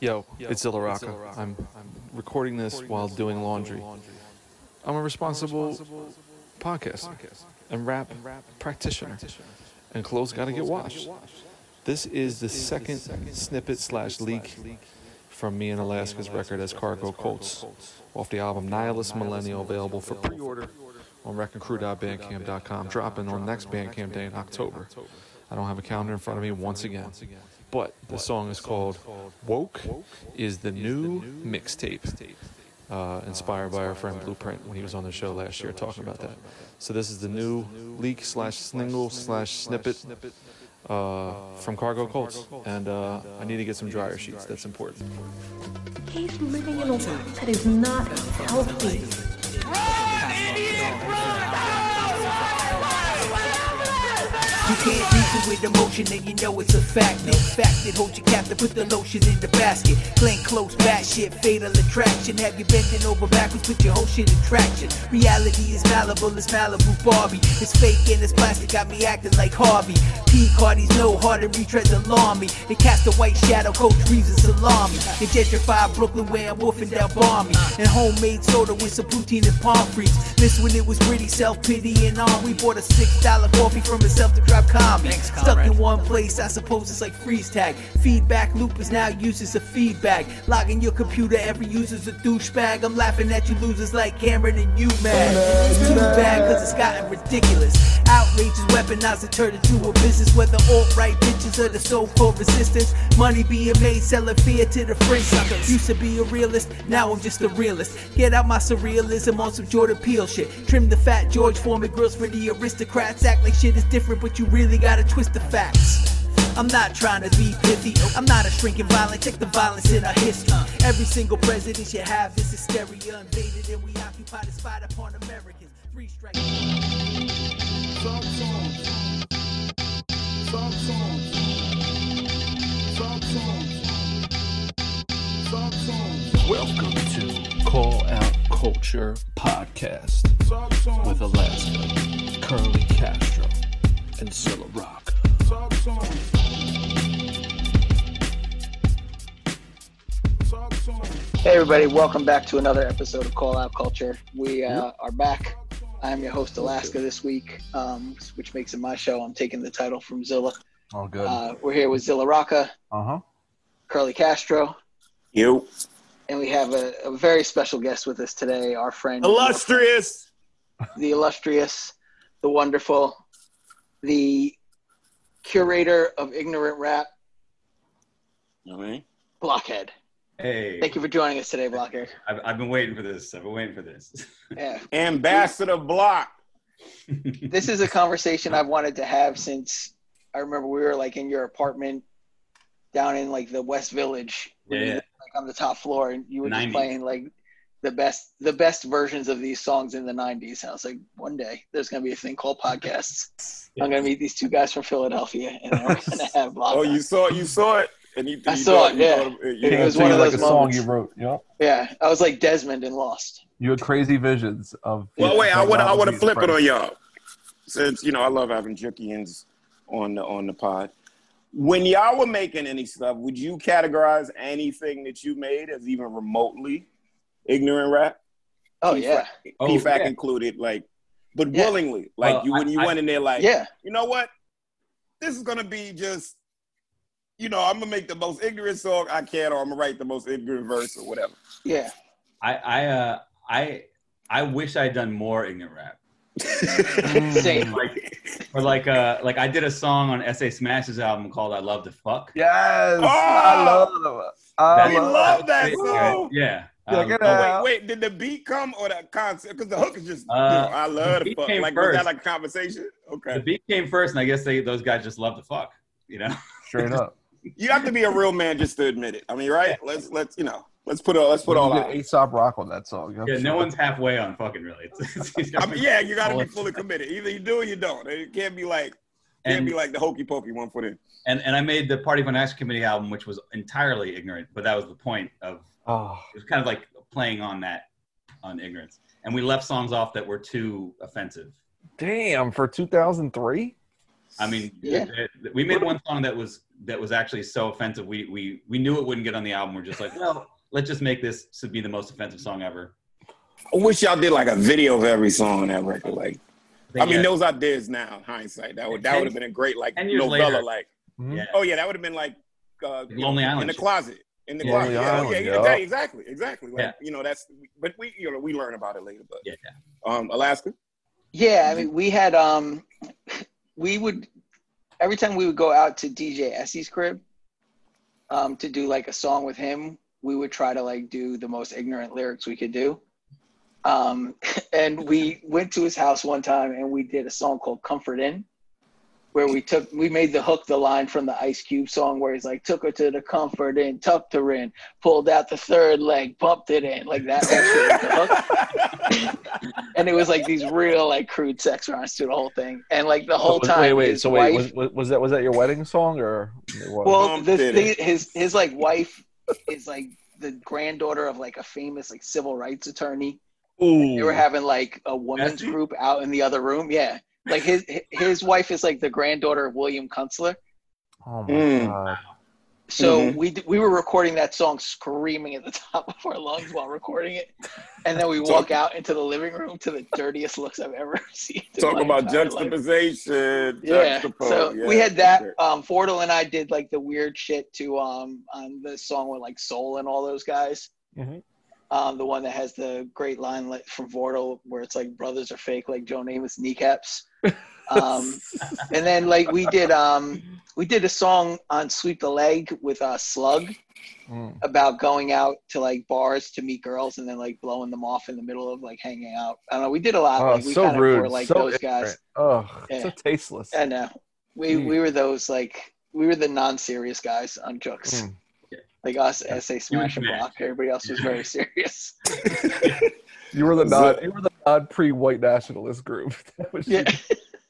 Yo, it's Zilla Rocca. I'm, I'm recording this while doing laundry. I'm a responsible podcast and rap practitioner, and clothes got to get washed. This is the second snippet slash leak from me and Alaska's record as Cargo Cults off the album Nihilist Millennial, available for pre-order on wreckandcrew.bandcamp.com, dropping on next Bandcamp day in October. I don't have a calendar in front of me once again. But the song is called Woke, is the new mixtape. Uh, inspired by our friend Blueprint when he was on the show last year talking about that. So this is the new leak slash single slash snippet uh, from Cargo Cults, and uh, I need to get some dryer sheets. That's important. He's living in a world that is not healthy. You can't reason with emotion and you know it's a fact. No fact that holds you captive, put the lotion in the basket. Plain close, bat shit, fatal attraction. Have you bending over backwards, put your whole shit in traction. Reality is malleable, it's Malibu Barbie. It's fake and it's plastic, got me acting like Harvey. P. Cardi's no harder retreads alarm me. They cast a white shadow, Coach Reeves and salami. They gentrify Brooklyn where I'm wolfing down balmy. And homemade soda with some poutine and palm freaks. This when it was pretty self-pity and on. We bought a six dollar coffee from himself to drop comedy. Stuck in one place, I suppose it's like freeze tag. Feedback loop is now used as a feedback. Logging your computer, every user's a douchebag. I'm laughing at you losers like Cam'ron and you mad. It's too bad cause it's gotten ridiculous. Outrage is weaponized and turned into a business. Whether alt-right bitches or the so-called resistance. Money being made, selling fear to the fringe suckers. Used to be a realist, now I'm just a realist. Get out my surrealism on some Jordan Peele shit. Trim the fat George Foreman grills for the aristocrats. Act like shit is different, but you really gotta twist the facts. I'm not trying to be pithy. I'm not a shrinking violent. Check the violence in our history. Every single president should have this hysteria invaded, and we occupy the spot upon Americans. Three strikes. Some songs. Some songs. Some songs. Some songs. Welcome to Call Out Culture Podcast Some songs. with Alaska, Curly Castro, and Zilla Rock. Some songs. Some songs. Hey everybody, welcome back to another episode of Call Out Culture. We uh, are back. I'm your host Alaska this week, um, which makes it my show. I'm taking the title from Zilla. All good. Uh, we're here with Zilla Rocca, Uh huh. Curly Castro, You and we have a, a very special guest with us today. Our friend, illustrious. the illustrious, the wonderful, the curator of ignorant rap, I mean, Blockhead. Hey, Thank you for joining us today, Blockhead. I've, I've been waiting for this. I've been waiting for this. Yeah, Ambassador Block. this is a conversation I've wanted to have since I remember we were like in your apartment down in like the West Village, Yeah. like on the top floor, and you were just playing like the best the best versions of these songs in the '90s. And I was like, one day there's gonna be a thing called podcasts. I'm gonna meet these two guys from Philadelphia, and we're gonna have. Oh, you saw it you saw it, and you. I saw thought- it, you yeah. thought- you It was one of like those a song moments. you wrote. You know, Yeah, I was like Desmond and Lost. you had crazy visions of. Well, wait, I want to I want to technology's flip it on y'all, since you know I love having Jukians on the on the pod. When y'all were making any stuff, would you categorize anything that you made as even remotely ignorant rap? Oh PFAC yeah, Oh, PFAC yeah. included, like, but Yeah. willingly, like Well, you when I- you I- went in there, like, yeah. you know what? This is gonna be just, you know, I'm gonna make the most ignorant song I can, or I'm gonna write the most ignorant verse or whatever. Yeah, I I uh I I wish I'd done more ignorant rap. same. Like or like uh like I did a song on SA Smash's album called I Love to Fuck. Yes, Oh! I love them. I We love, love that song. Yeah. Check Um, it Oh wait, wait, did the beat come or that concept? Because the hook is just, Uh, you know, I love the the fuck. came Like, was first. that like a conversation? Okay. The beat came first, and I guess they those guys just love to fuck. You know. straight up. You have to be a real man just to admit it. I mean, right? Let's let's you know, let's put all let's put all You out. Aesop Rock on that song. Yeah. No one's halfway on fucking really. It's, it's, I mean, yeah, you got to be fully committed. Either you do or you don't. It can't be like can't And- be like the hokey pokey one foot in. and and I made the Party Fun Action Committee album, which was entirely ignorant, but that was the point of Oh, it was kind of like playing on that on ignorance and we left songs off that were too offensive damn! For 2003, I mean, Yeah. th- th- we made one song that was that was actually so offensive. We we we knew it wouldn't get on the album. We're just like, well, let's just make this to be the most offensive song ever. I wish y'all did like a video of every song on that record. Like, I mean, Yeah. those ideas now, hindsight. That would that would have been a great like ten years novella. later. Like, Mhm. Yeah. oh yeah, that would have been like uh, you know, Lonely in the shit. closet. In the Yeah. closet, Lonely yeah, oh, Island, yeah, yeah. exactly, exactly, exactly. Like, Yeah. you know, that's. But we, you know, we learn about it later. But Yeah, um, Alaska. Yeah, I mean, we had um, we would every time we would go out to DJ Essie's crib, um, to do like a song with him, we would try to like do the most ignorant lyrics we could do. Um, and we went to his house one time and we did a song called Comfort In, where we took we made the hook the line from the Ice Cube song where he's like took her to the comfort in, tucked her in, pulled out the third leg, bumped it in, like that. was the hook. and it was like these real like crude sex rhymes to the whole thing, and like the whole time. Wait, wait. So wait, wife- was, was, was that was that your wedding song or? what? well, Bumped the his his like wife is like the granddaughter of like a famous like civil rights attorney. They were having like a women's Essie? group out in the other room. Yeah, like his his wife is like the granddaughter of William Kunstler. oh my Mm. god. So Mhm. we d- we were recording that song screaming at the top of our lungs while recording it, and then we walk out into the living room to the dirtiest looks I've ever seen. in Talk about entire life. juxtaposition. Yeah. So yeah, we had that. sure. Um, Fordle and I did like the weird shit to um on the song with like Soul and all those guys. Mhm. Um, the one that has the great line like from Vordel where it's like brothers are fake like Joe Namath's kneecaps. Um, and then like we did um we did a song on Sweep the Leg with uh Slug Mm. about going out to like bars to meet girls and then like blowing them off in the middle of like hanging out. I don't know. We did a lot. Oh, like, we so rude. were like so those ignorant. guys. Oh, Yeah. so tasteless. I know. We Mm. we were those like we were the non-serious guys on jokes Mm. Like us, SA Smash and Block. Everybody else was very serious. You were the So- non. You were the non pre-white nationalist group. That was Yeah,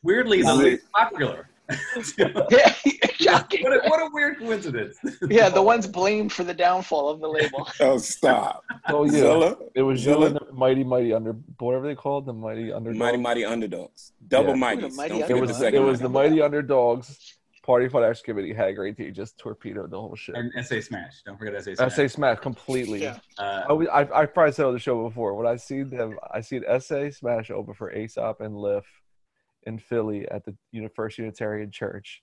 Weirdly, the Is least popular. yeah, shocking. what, a, what a weird coincidence. Yeah, the ones blamed for the downfall of the label. Oh, stop. Oh yeah. Zilla, It was you Zilla? and the mighty mighty under whatever they called the mighty underdogs. mighty mighty underdogs, double Yeah. mighty. Mighty Don't It forget was the it was the mighty underdogs. Party Fun Action Committee had a great team, just torpedoed the whole shit. and SA Smash. Don't forget SA I Smash. say Smash completely. Yeah. Uh, I, I, I probably said on the show before when I see them, I seen SA Smash open for Aesop and Lif in Philly at the Uni- First Unitarian Church,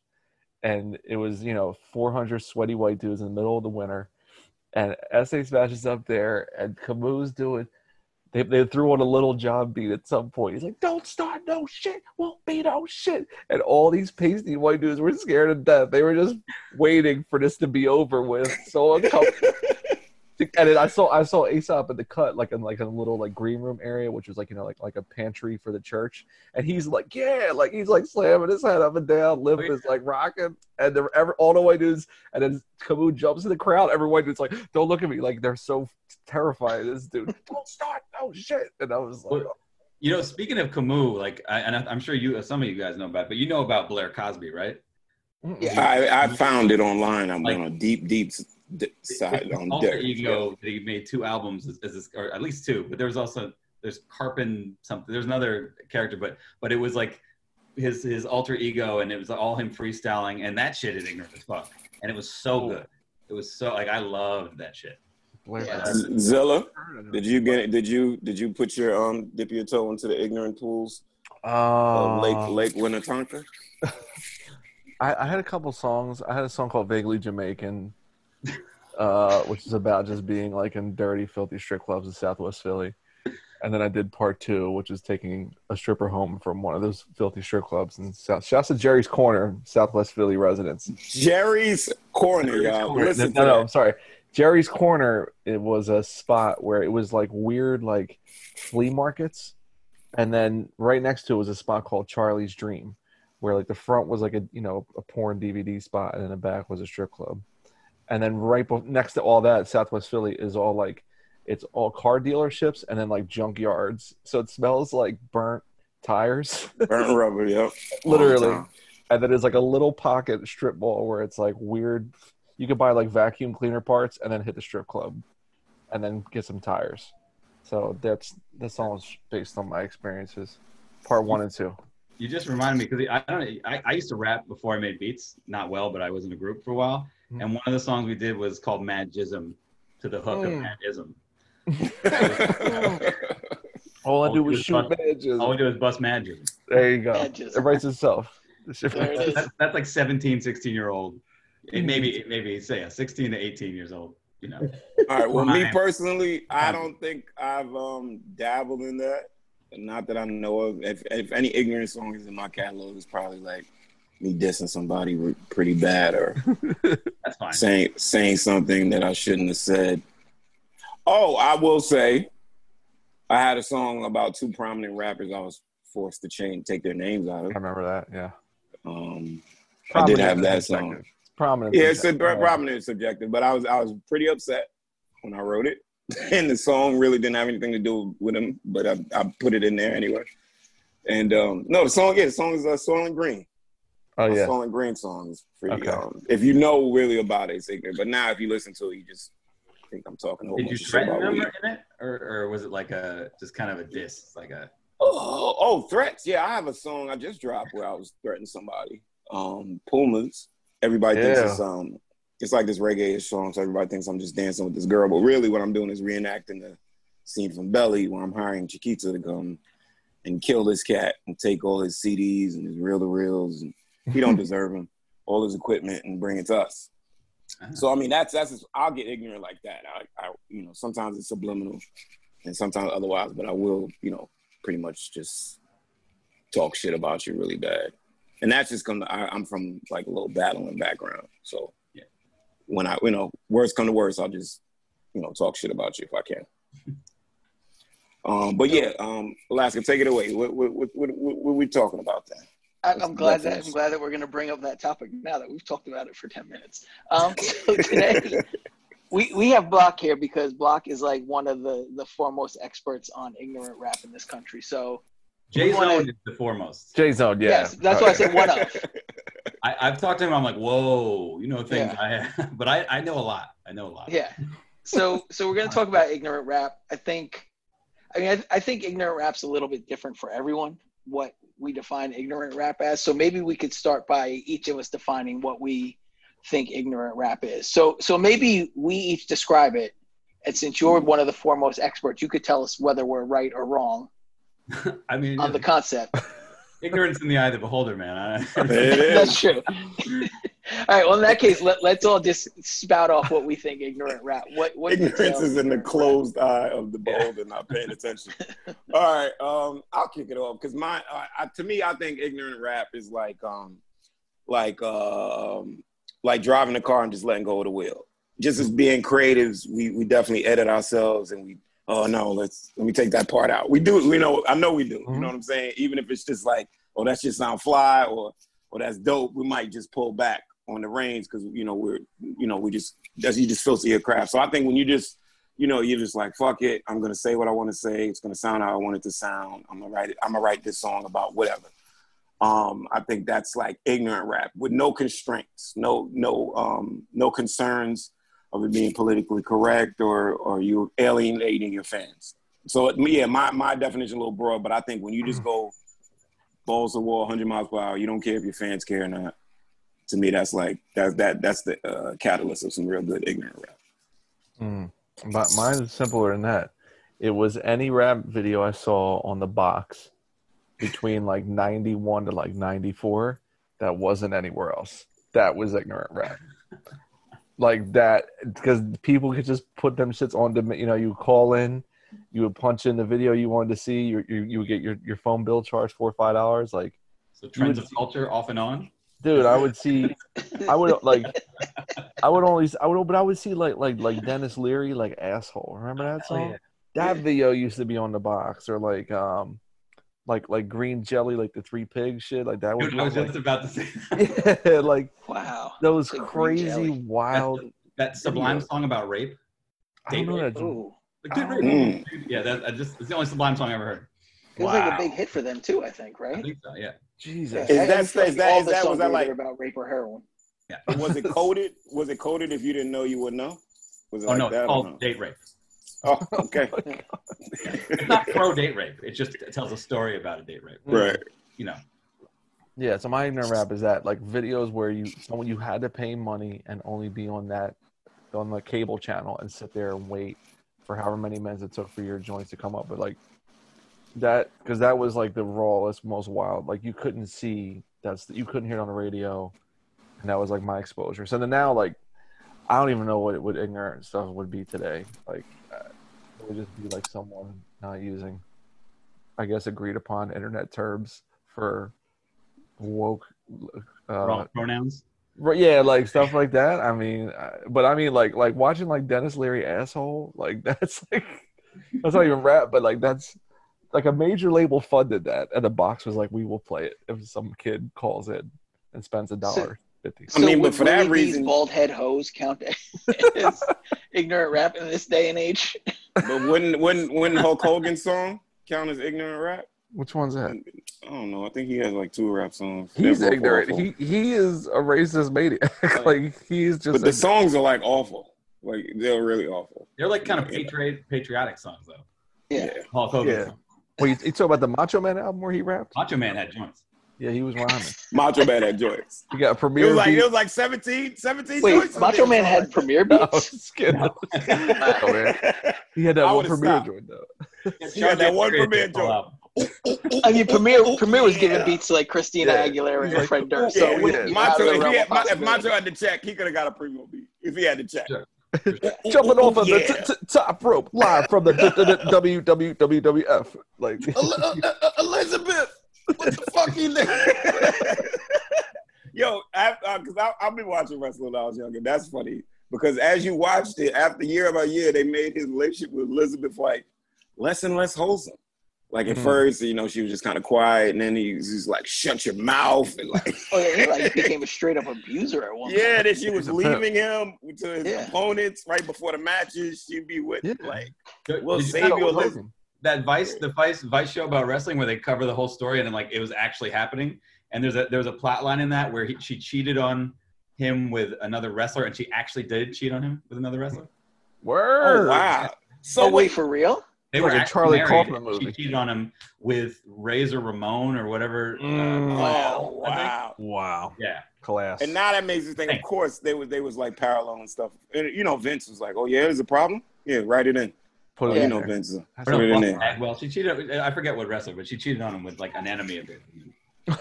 and it was you know 400 sweaty white dudes in the middle of the winter, and SA Smash is up there, and Camu doing. They, they threw on a little John beat at some point. He's like, "Don't start no shit, won't be no shit." And all these pasty white dudes were scared to death. They were just waiting for this to be over with. So uncomfortable and then I saw I saw Aesop in the cut, like in like a little like green room area, which was like you know like like a pantry for the church, and he's like yeah, like he's like slamming his head up and down, Lif Oh, is like rocking, and the ever all the white dudes, and then Camu jumps in the crowd, every white dude's like, don't look at me, like they're so terrified. This dude, don't start, no shit, and I was like, Well, oh. you know, speaking of Camu, like, I, and I- I'm sure you, some of you guys know about, it, but you know about Blair Cosby, right? Yeah. I, I found it online. I'm Like- on a deep, deep side on alter Derek. ego that he made two albums as, as or at least two but there was also there's carpin something there's another character but but it was like his his alter ego and it was all him freestyling and that shit is ignorant as fuck and it was so good it was so like i loved that shit Blair Yeah. Cosby. Zilla, did you get it? Did you did you put your um dip your toe into the ignorant pools of Uh, Lake Lake Minnetonka? I, I had a couple songs. I had a song called "Vaguely Jamaican," uh, which is about just being like in dirty, filthy strip clubs in Southwest Philly. And then I did part two, which is taking a stripper home from one of those filthy strip clubs in South. Shouts to Jerry's Corner, Southwest Philly residents. Jerry's Corner, y'all. Corner. Listen no, to no, that. I'm sorry. Jerry's Corner. It was a spot where it was like weird, like flea markets, and then right next to it was a spot called Charlie's Dream, where like the front was like a you know a porn DVD spot, and in the back was a strip club, and then right be- next to all that, Southwest Philly is all like it's all car dealerships and then like junkyards, so it smells like burnt tires. Burnt rubber, yep. Literally. And then it's like a little pocket strip mall where it's like weird. You could buy like vacuum cleaner parts and then hit the strip club, and then get some tires. So that's that's all based on my experiences, part one and two. You just reminded me because I don't. I, I used to rap before I made beats. Not well, but I was in a group for a while. Mhm. And one of the songs we did was called Mad Jism, to the hook of Mm. Mad Ism. All I All do was is shoot bust- badges. All we do is bust Mad Jism. There you go. Badges. It writes itself. The it writes. That's, that's like 17, 16 year old. It maybe maybe say yeah, 16 to 18 years old. You know. All right. Well, me personally, I don't think I've um dabbled in that. Not that I know of. If if any ignorant song is in my catalog, it's probably like me dissing somebody pretty bad or That's fine. saying saying something that I shouldn't have said. Oh, I will say, I had a song about two prominent rappers. I was forced to change, take their names out of I remember that. Yeah. Um, I did have that song. Subjective. It's prominent. Yeah, it's a subjective. prominent and subjective, but I was I was pretty upset when I wrote it, and the song really didn't have anything to do with him, but I, I put it in there anyway. And um, no, the song yeah, the song is uh, Soylent Green. Oh A yeah. Soylent Green songs. pretty. Okay. Um, if you know really about it, it's ignorant. But now if you listen to it, you just think I'm talking a whole Did you threaten about them weed. in it, or, or was it like a just kind of a diss? Like a Oh, oh, threats. Yeah, I have a song I just dropped where I was threatening somebody. Um, Pumas. Everybody thinks it's um, it's like this reggae song, so everybody thinks I'm just dancing with this girl. But really, what I'm doing is reenacting the scene from Belly, where I'm hiring Chiquita to come and kill this cat and take all his CDs and his reel to reels, and he don't deserve them, all his equipment, and bring it to us. So I mean, that's that's I'll get ignorant like that. I, I you know sometimes it's subliminal, and sometimes otherwise. But I will you know pretty much just talk shit about you really bad, and that's just come. To, I, I'm from like a little battling background, so Yeah. when I you know worst come to worst, I'll just you know talk shit about you if I can. Um, but yeah, um, Alaska, take it away. What what what, what, what, what we talking about then? I, What's I'm glad that? I'm glad that we're going to bring up that topic now that we've talked about it for ten minutes. Um, so today we we have Block here because Block is like one of the the foremost experts on ignorant rap in this country. So Jay wanna- Zone is the foremost. J Zone. Yeah. yes, that's why I said one of. I, I've talked to him. I'm like, whoa, you know things Yeah. I, but I, I know a lot. I know a lot. Yeah. So so we're going to talk about ignorant rap. I think, I mean, I, I think ignorant rap's a little bit different for everyone. What we define ignorant rap as. So maybe we could start by each of us defining what we think ignorant rap is. So so maybe we each describe it. And since you're one of the foremost experts, you could tell us whether we're right or wrong I mean, on the concept. ignorance in the eye of the beholder, man. It is. That's true. all right. Well, in that case, let, let's all just spout off what we think ignorant rap. What what Ignorance is in the ignorant rap? closed eye of the beholder, not paying attention. All right, um, I'll kick it off because my, uh, I, to me, I think ignorant rap is like, um, like, um, like driving a car and just letting go of the wheel. Just as being creatives, we we definitely edit ourselves and we, oh no, let's let me take that part out. We do, we know, I know we do. You know what I'm saying? Even if it's just like, oh, that just sound fly or, or that's dope, we might just pull back on the reins because you know we're, you know, we just that's you just filter your craft. So I think when you just you know, you're just like, fuck it. I'm gonna say what I want to say. It's gonna sound how I want it to sound. I'm gonna write it. I'm gonna write this song about whatever. Um, I think that's like ignorant rap with no constraints, no no um, no concerns of it being politically correct or or you alienating your fans. So yeah, my my definition a little broad, but I think when you just go balls to the wall, 100 miles per hour, you don't care if your fans care or not. To me, that's like that that that's the uh, catalyst of some real good ignorant rap. Mm. But mine is simpler than that. It was any rap video I saw on the box between like 91 to like 94 that wasn't anywhere else. That was ignorant rap. Like that, because people could just put them shits on demand. You know, you call in, you would punch in the video you wanted to see, you, you, you would get your, your phone bill charged four or five dollars. Like, so trends would- of culture off and on. dude, I would see, I would like, I would only, I would, but I would see like, like, like Denis Leary, like asshole. Remember that Hell song? yeah. That video used to be on the box, or like, um, like, like green jelly, like the three pigs shit, like that. Dude, I was was just about to say that. yeah, like Wow. those The crazy, wild. that Sublime Video. song about rape. I don't know Date that. Ooh. Like, dude, rape. Mm. Yeah, that I just it's the only Sublime song I ever heard. It was like a big hit for them too, I think, I right? think so. Yeah. Jesus. Is I- I that- feel is that- all that- was that like- about rape or heroin? Yeah. Was it coded? Was it coded? If you didn't know, you wouldn't know. Was it Oh like no, that? it's called no? date rape. Oh, oh, okay. It's not pro date rape. It just tells a story about a date rape. right. You know. Yeah, so my ignorant rap is that like videos where you someone you had to pay money and only be on that on the cable channel and sit there and wait for however many minutes it took for your joints to come up. But like that because that was like the rawest, most wild. Like you couldn't see that's you couldn't hear it on the radio, and that was like my exposure. So then now like I don't even know what it would ignorant stuff would be today. Like it would just be like someone not using, I guess, agreed upon internet terms for woke. Uh, pronouns. Right, yeah, like stuff like that. I mean, uh, but I mean, like, like watching like Denis Leary asshole, like that's like that's not even rap, but like that's like a major label funded that, and the box was like, we will play it if some kid calls in and spends a dollar fifty. I mean, but for that reason- bald head hose count as ignorant rap in this day and age. But wouldn't wouldn't wouldn't Hulk Hogan's song count as ignorant rap? Which one's that? I don't know. I think he has like two rap songs. He's ignorant. awful. He he is a racist maniac. like he's just. but the a- songs are like awful. Like they're really awful. They're like kind of Yeah. patriot, patriotic songs though. Yeah. Hulk Hogan. Yeah. songs. Wait, you, you talk about the Macho Man album where he rapped? Macho Man had joints. Yeah, he was rhyming. Macho Man had joints. He got a It was like beat. it was like 17, 17 Wait, joints. Macho Man had Premier No, beats? just kidding. Oh, man. He had that I one would've Premier stopped. joint though. He had that one Premier joint. I mean, Premier Premier was giving Yeah. beats to like Christina Yeah. Aguilera and like, Fred Durst. Yeah, So it wouldn't be out Macho, if, realm he had, if. Macho had the check, he could have got a premium beat. If he had the check. Sure. Jumping off of Yeah. the t- t- top rope live from the WWWF. Like, El- El- El- Elizabeth, what the fuck you doing? Yo, I, uh, cause I, I've been watching wrestling when I was younger. That's funny because as you watched it, after year by year, they made his relationship with Elizabeth like less and less wholesome. Like at Mhm. first, you know, she was just kind of quiet, and then he was like, "Shut your mouth," and like, Oh, yeah, he like became a straight up abuser at one yeah. point. Then she was He's a pimp. leaving him to his Yeah. opponents right before the matches. She'd be with Yeah. like, Did "We'll you save see you, Hulk Elizabeth." Hogan. that Vice, the Vice Vice show about wrestling where they cover the whole story and then like it was actually happening. And there's a there's a plot line in that where he, she cheated on him with another wrestler and she actually did cheat on him with another wrestler. Word. Oh wow! So Oh, wait, for real? They Like were a Charlie married. Kaufman movie. She cheated on him with Razor Ramon or whatever. uh, Mm. Oh I wow! Wow. Yeah. Class. And now that makes me think. Of course, they was they was like parallel and stuff. And you know, Vince was like, "Oh yeah, there's a problem. Yeah, write it in." Put Oh, it you in know, there. Vince. That's Or Put it in there. Bagwell. She cheated. I forget what wrestler, but she cheated on him with like an enemy of it.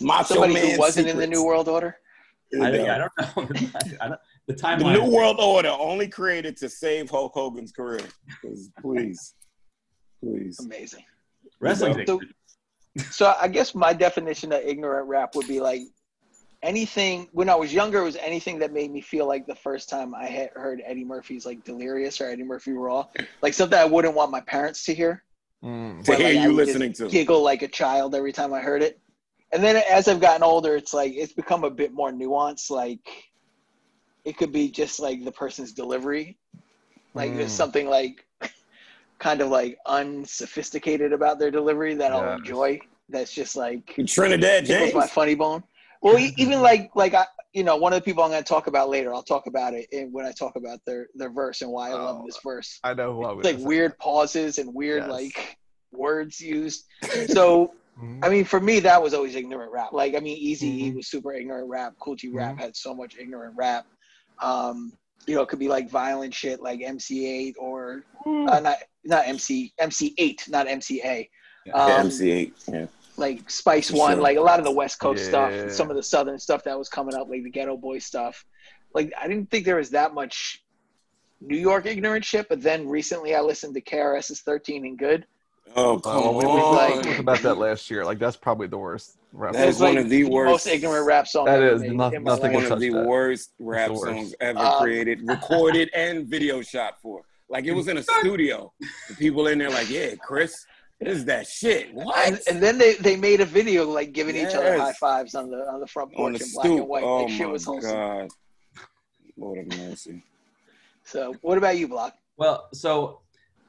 Macho Somebody Man who wasn't in the. New World Order? I, Yeah. I don't know. I don't, the The. New World Order only created to save Hulk Hogan's career. Please, please. Amazing. Wrestling's So- So I guess my definition of ignorant rap would be like anything when I was younger it was anything that made me feel like the first time I had heard Eddie Murphy's like Delirious or Eddie Murphy Raw. Like something I wouldn't want my parents to hear. Mm. To But, hear like, you would listening to. Giggle like a child every time I heard it. And then as I've gotten older, it's like it's become a bit more nuanced. Like it could be just like the person's delivery. Like there's Mm. something like kind of like unsophisticated about their delivery that I'll enjoy. That's just like Trinidad tickles James. my funny bone. Well, even like like I, you know, one of the people I'm going to talk about later. I'll talk about it in, when I talk about their their verse and why I love Oh, this verse. I know who I would It's like weird pauses and weird Yes. like words used. So Mhm. I mean, for me, that was always ignorant rap. Like I mean, Easy E Mhm. was super ignorant rap. Kool G Rap Mm-hmm. had so much ignorant rap. Um, you know, it could be like violent shit like MC Eiht or uh, not not MC Eiht, not MCA. Yeah. Um, Yeah, MC Eiht. Yeah. Like Spice One, sure. like a lot of the West Coast Yeah. stuff, some of the Southern stuff that was coming up, like the Ghetto Boy stuff. Like I didn't think there was that much New York ignorant shit, but then recently I listened to KRS's 13 and Good. Oh, come Oh, we, we, on. we talked about that last year. Like that's probably the worst. Rap That is It's one like of the worst- most ignorant rap songs. That is ever is, made noth- nothing life. one of the that. worst rap the worst. songs ever Um, created, recorded, and video shot for. Like it was in a studio. The people in there like, yeah, Chris, this is that shit. What? And, and then they, they made a video like giving each other Yes. high fives on the on the front porch the in black and white. Oh like shit my was wholesome. god. Lord have mercy. So what about you, Block? Well, so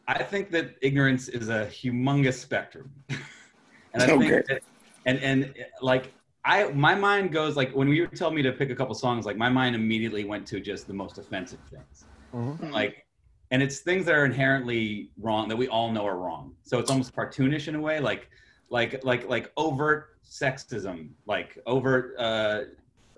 I think that ignorance is a humongous spectrum, and I think Okay. that, and and like I my mind goes like when you tell me to pick a couple songs, like my mind immediately went to just the most offensive things, Mhm. like, and it's things that are inherently wrong that we all know are wrong. So it's almost cartoonish in a way, like like like like overt sexism, like overt uh,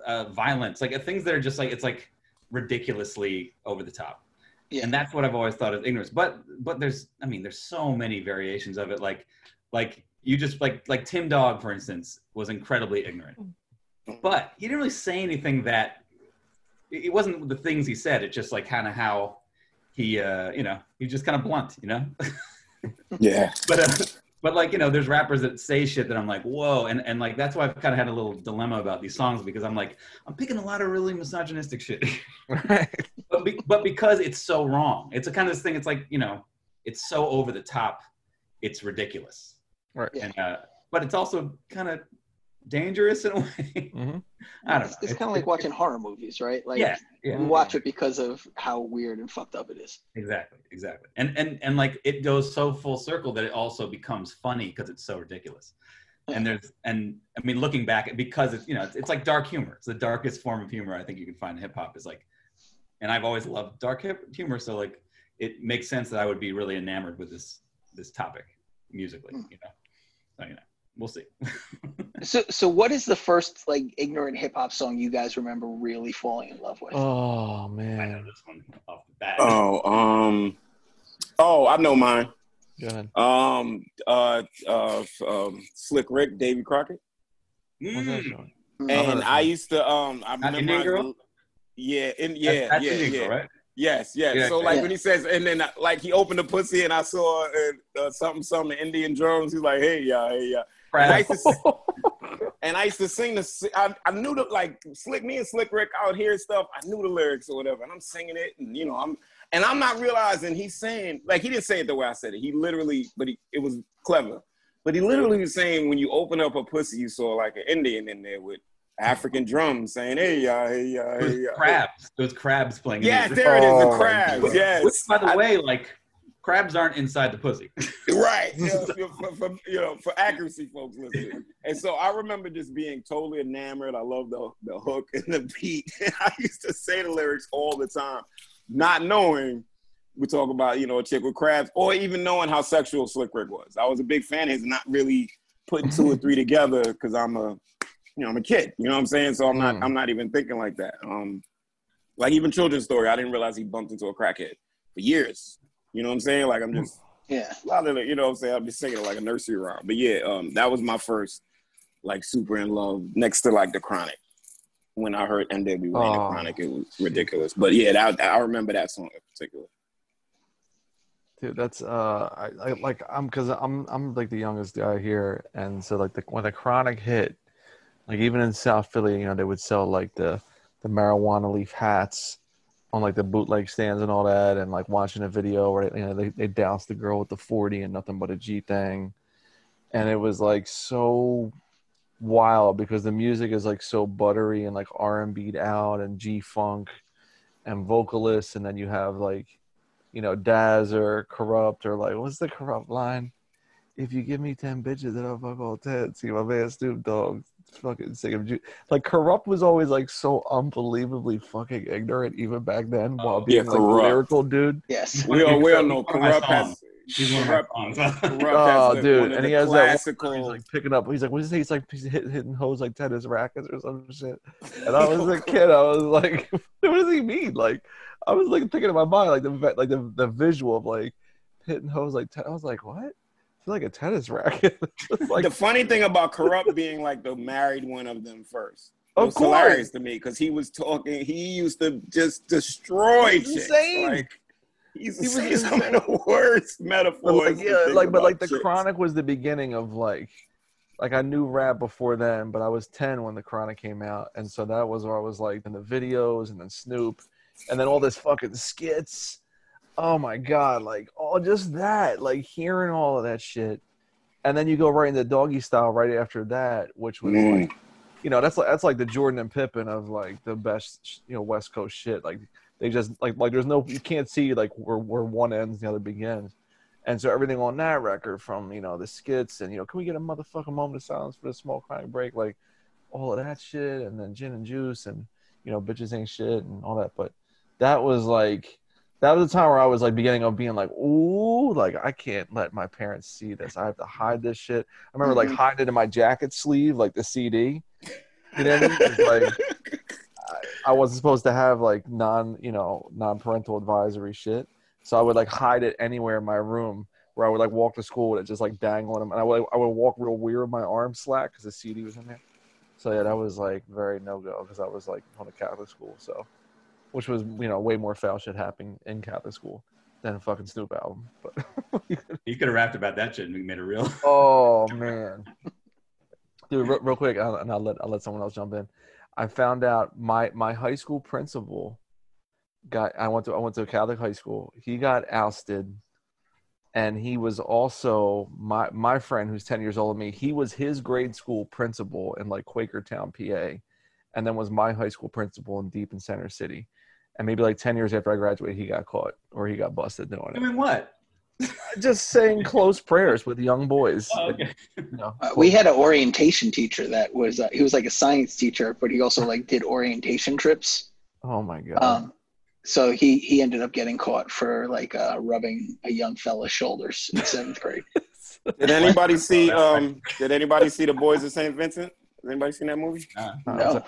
uh, violence, like things that are just like it's like ridiculously over the top. Yeah. And that's what I've always thought of ignorance. But but there's I mean there's so many variations of it. Like like you just like like Tim Dog for instance was incredibly ignorant, but he didn't really say anything that it it wasn't the things he said. It's just like kind of how he uh you know he just kind of blunt you know. Yeah. but uh, but like you know there's rappers that say shit that i'm like whoa and and like that's why i've kind of had a little dilemma about these songs because i'm like i'm picking a lot of really misogynistic shit Right. but, be, but because it's so wrong it's a kind of this thing it's like you know it's so over the top it's ridiculous Right. And uh but it's also kind of dangerous in a way. Hmm i don't It's, know. it's kind of like watching horror movies, right? Like yeah yeah. we watch it because of how weird and fucked up it is. exactly exactly. And and and like it goes so full circle that it also becomes funny because it's so ridiculous. And there's and i mean looking back because it's you know it's, it's like dark humor. It's the darkest form of humor i think you can find in hip-hop is like and i've always loved dark hip humor so like it makes sense that i would be really enamored with this this topic musically you know? So you know we'll see So, so what is the first like ignorant hip hop song you guys remember really falling in love with? Oh man, i know this one off the bat Oh, um, oh, I know mine. Go ahead. Um, uh, uh, um, Slick Rick, Davy Crockett, Mm. Mm. and I used to um, I Not remember. Indian I- Girl? Yeah, and yeah, That's- that's yeah, Indian yeah. Girl, right Yes, yes. Yeah, so like Yeah. when he says, and then like he opened the pussy, and I saw uh, uh, something, something Indian drums. He's like, hey, yeah, hey, yeah. And I used to, and I used to sing the. I, I knew the like Slick me and Slick Rick out here stuff. I knew the lyrics or whatever, and I'm singing it, and you know I'm, and I'm not realizing he's saying like he didn't say it the way I said it. He literally, but he, it was clever. But he literally was saying when you open up a pussy, you saw like an Indian in there with African drums saying, hey, yeah, hey, yeah, It was hey, yeah. crabs. Those crabs playing. in Yes, music. there it is, the Oh, crabs. Yes. Which, by the way, like crabs aren't inside the pussy. right. You know, for, for, you know for accuracy folks listening and so i remember just being totally enamored. I love the, the hook and the beat. I used to say the lyrics all the time not knowing we talk about you know a chick with crabs or even knowing how sexual slick rick was. I was a big fan of his not really putting two or three together because i'm a you know i'm a kid you know what i'm saying? So i'm not Mm. i'm not even thinking like that. Um like even children's story i didn't realize he bumped into a crackhead for years you know what i'm saying like i'm just Yeah. a lot of it, you know what I'm saying? I'm just singing it like a nursery rhyme. But yeah, um, that was my first like super in love next to like the chronic. When I heard NWA and the Oh. chronic, it was ridiculous. But yeah, that, I remember that song in particular. Dude, that's uh, I, I like I'm because I'm I'm like the youngest guy here, and so like the when the chronic hit, like even in South Philly, you know, they would sell like the the marijuana leaf hats on like the bootleg stands and all that, and like watching a video where you know they they doused the girl with the forty and nothing but a G thing, and it was like so wild because the music is like so buttery and like R and B'd out and G funk and vocalists, and then you have like you know, Daz or Kurupt or like, what's the Kurupt line? If you give me 10 bitches, then I'll fuck all 10. See my man Snoop Dogg fucking sick of Ju- Like, Kurupt was always like so unbelievably fucking ignorant even back then oh. while Oh, being yeah, like Kurupt. lyrical, dude. Yes. We all, we all know One of my Kurupt has, He's one of Kurupt, my. Kurupt Oh, the, dude. one of And the he has that one he's like picking up, he's like, what is he? Say? He's like, he's hitting, hitting hoes like tennis rackets or some shit. And I was a kid, I was like, what does he mean? Like, I was like thinking in my mind, like the like the, the visual of like hitting hoes like ten- I was like, what? It's like a tennis racket. Like, the funny thing about Kurupt being like the married one of them first. It Of was course. hilarious to me because he was talking. He used to just destroy He's chicks. insane. Like he He was some of the worst metaphors. like yeah, like but like the chicks. Chronic was the beginning of like, like I knew rap before then, but I was ten when the Chronic came out, and so that was where I was like in the videos and then Snoop, and then all this fucking skits. Oh my god, like all just that, like hearing all of that shit, and then you go right into Doggy Style right after that, which was Mm. like, you know, that's like that's like the Jordan and Pippen of like the best, you know, West Coast shit. Like they just like like there's no you can't see like where where one ends and the other begins. And so everything on that record, from you know the skits and you know, can we get a motherfucking moment of silence for the small crying break, like all of that shit, and then gin and juice and you know bitches ain't shit and all that. But that was like that was the time where I was like beginning of being like, ooh, like I can't let my parents see this. I have to hide this shit. I remember like mm-hmm. hiding it in my jacket sleeve, like the CD. You know what I mean? Like I, I wasn't supposed to have like non, you know, non-parental advisory shit. So I would like hide it anywhere in my room where I would like walk to school with it just like dangling them, and I would I would walk real weird with my arm slack because the CD was in there. So yeah, that was like very no go because I was like on a Catholic school, so which was you know way more foul shit happening in Catholic school than a fucking Snoop album. But You could have rapped about that shit and we made it real. oh man, dude, real, real quick, I'll, and I'll let I'll let someone else jump in. I found out my my high school principal got. I went to I went to a Catholic high school. He got ousted, and he was also my my friend who's ten years older than me. He was his grade school principal in like Quakertown, PA, and then was my high school principal in Deep in Center City. And maybe like ten years after I graduated, he got caught or he got busted doing it. Doing what? Just saying close prayers with young boys. Oh, okay. You know, Uh, we had an orientation teacher that was uh, he was like a science teacher, but he also like did orientation trips. oh my god. Um, so he he ended up getting caught for like uh, rubbing a young fella's shoulders in seventh grade. Did anybody see? Um, did anybody see the Boys of Saint Vincent? Has anybody seen that movie Uh, No,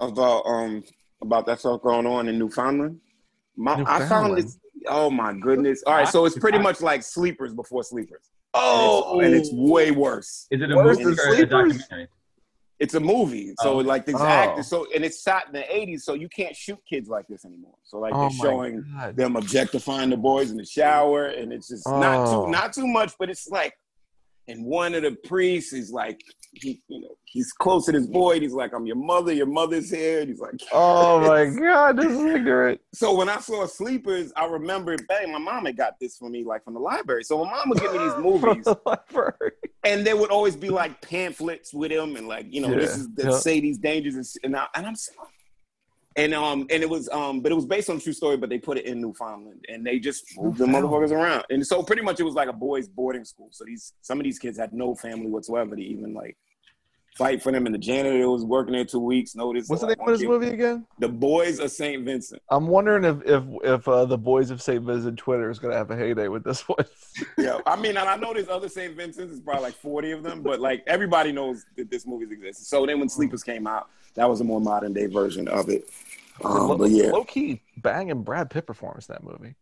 about um about that stuff going on in Newfoundland? My, I found Newfoundland? this. Oh my goodness! All right, so it's pretty much like Sleepers before Sleepers. oh, and it's, oh! and it's way worse. Is it a Worse movie than or a documentary? It's a movie, so Oh. like the Oh. actors. So and it's shot in the '80s, so you can't shoot kids like this anymore. So like oh they're showing God. them objectifying the boys in the shower, and it's just not Oh. too not too much, but it's like, and one of the priests is like, he you know he's close to this boy, and he's like, I'm your mother, your mother's here, and he's like, Oh my god, this is ignorant. So when I saw Sleepers, I remember, bang, my mom had got this for me like from the library. So my mom would give me these movies, Library. and there would always be like pamphlets with him, and like you know this is that yeah. say these dangers, and, and, I, and I'm. And um and it was um but it was based on a true story, but they put it in Newfoundland and they just moved the motherfuckers around. And so pretty much it was like a boys' boarding school. So these some of these kids had no family whatsoever to even like fight for them. And the janitor was working there two weeks. Notice What's the name of this movie again? The Boys of Saint Vincent. I'm wondering if if if uh, the boys of St. Vincent Twitter is gonna have a heyday with this one. Yeah, I mean, and I know there's other St. Vincent's. It's probably like 40 of them, but like everybody knows that this movie exists. So then when Sleepers came out, that was a more modern day version of it. Um, low, but yeah, low key banging Brad Pitt performance in that movie.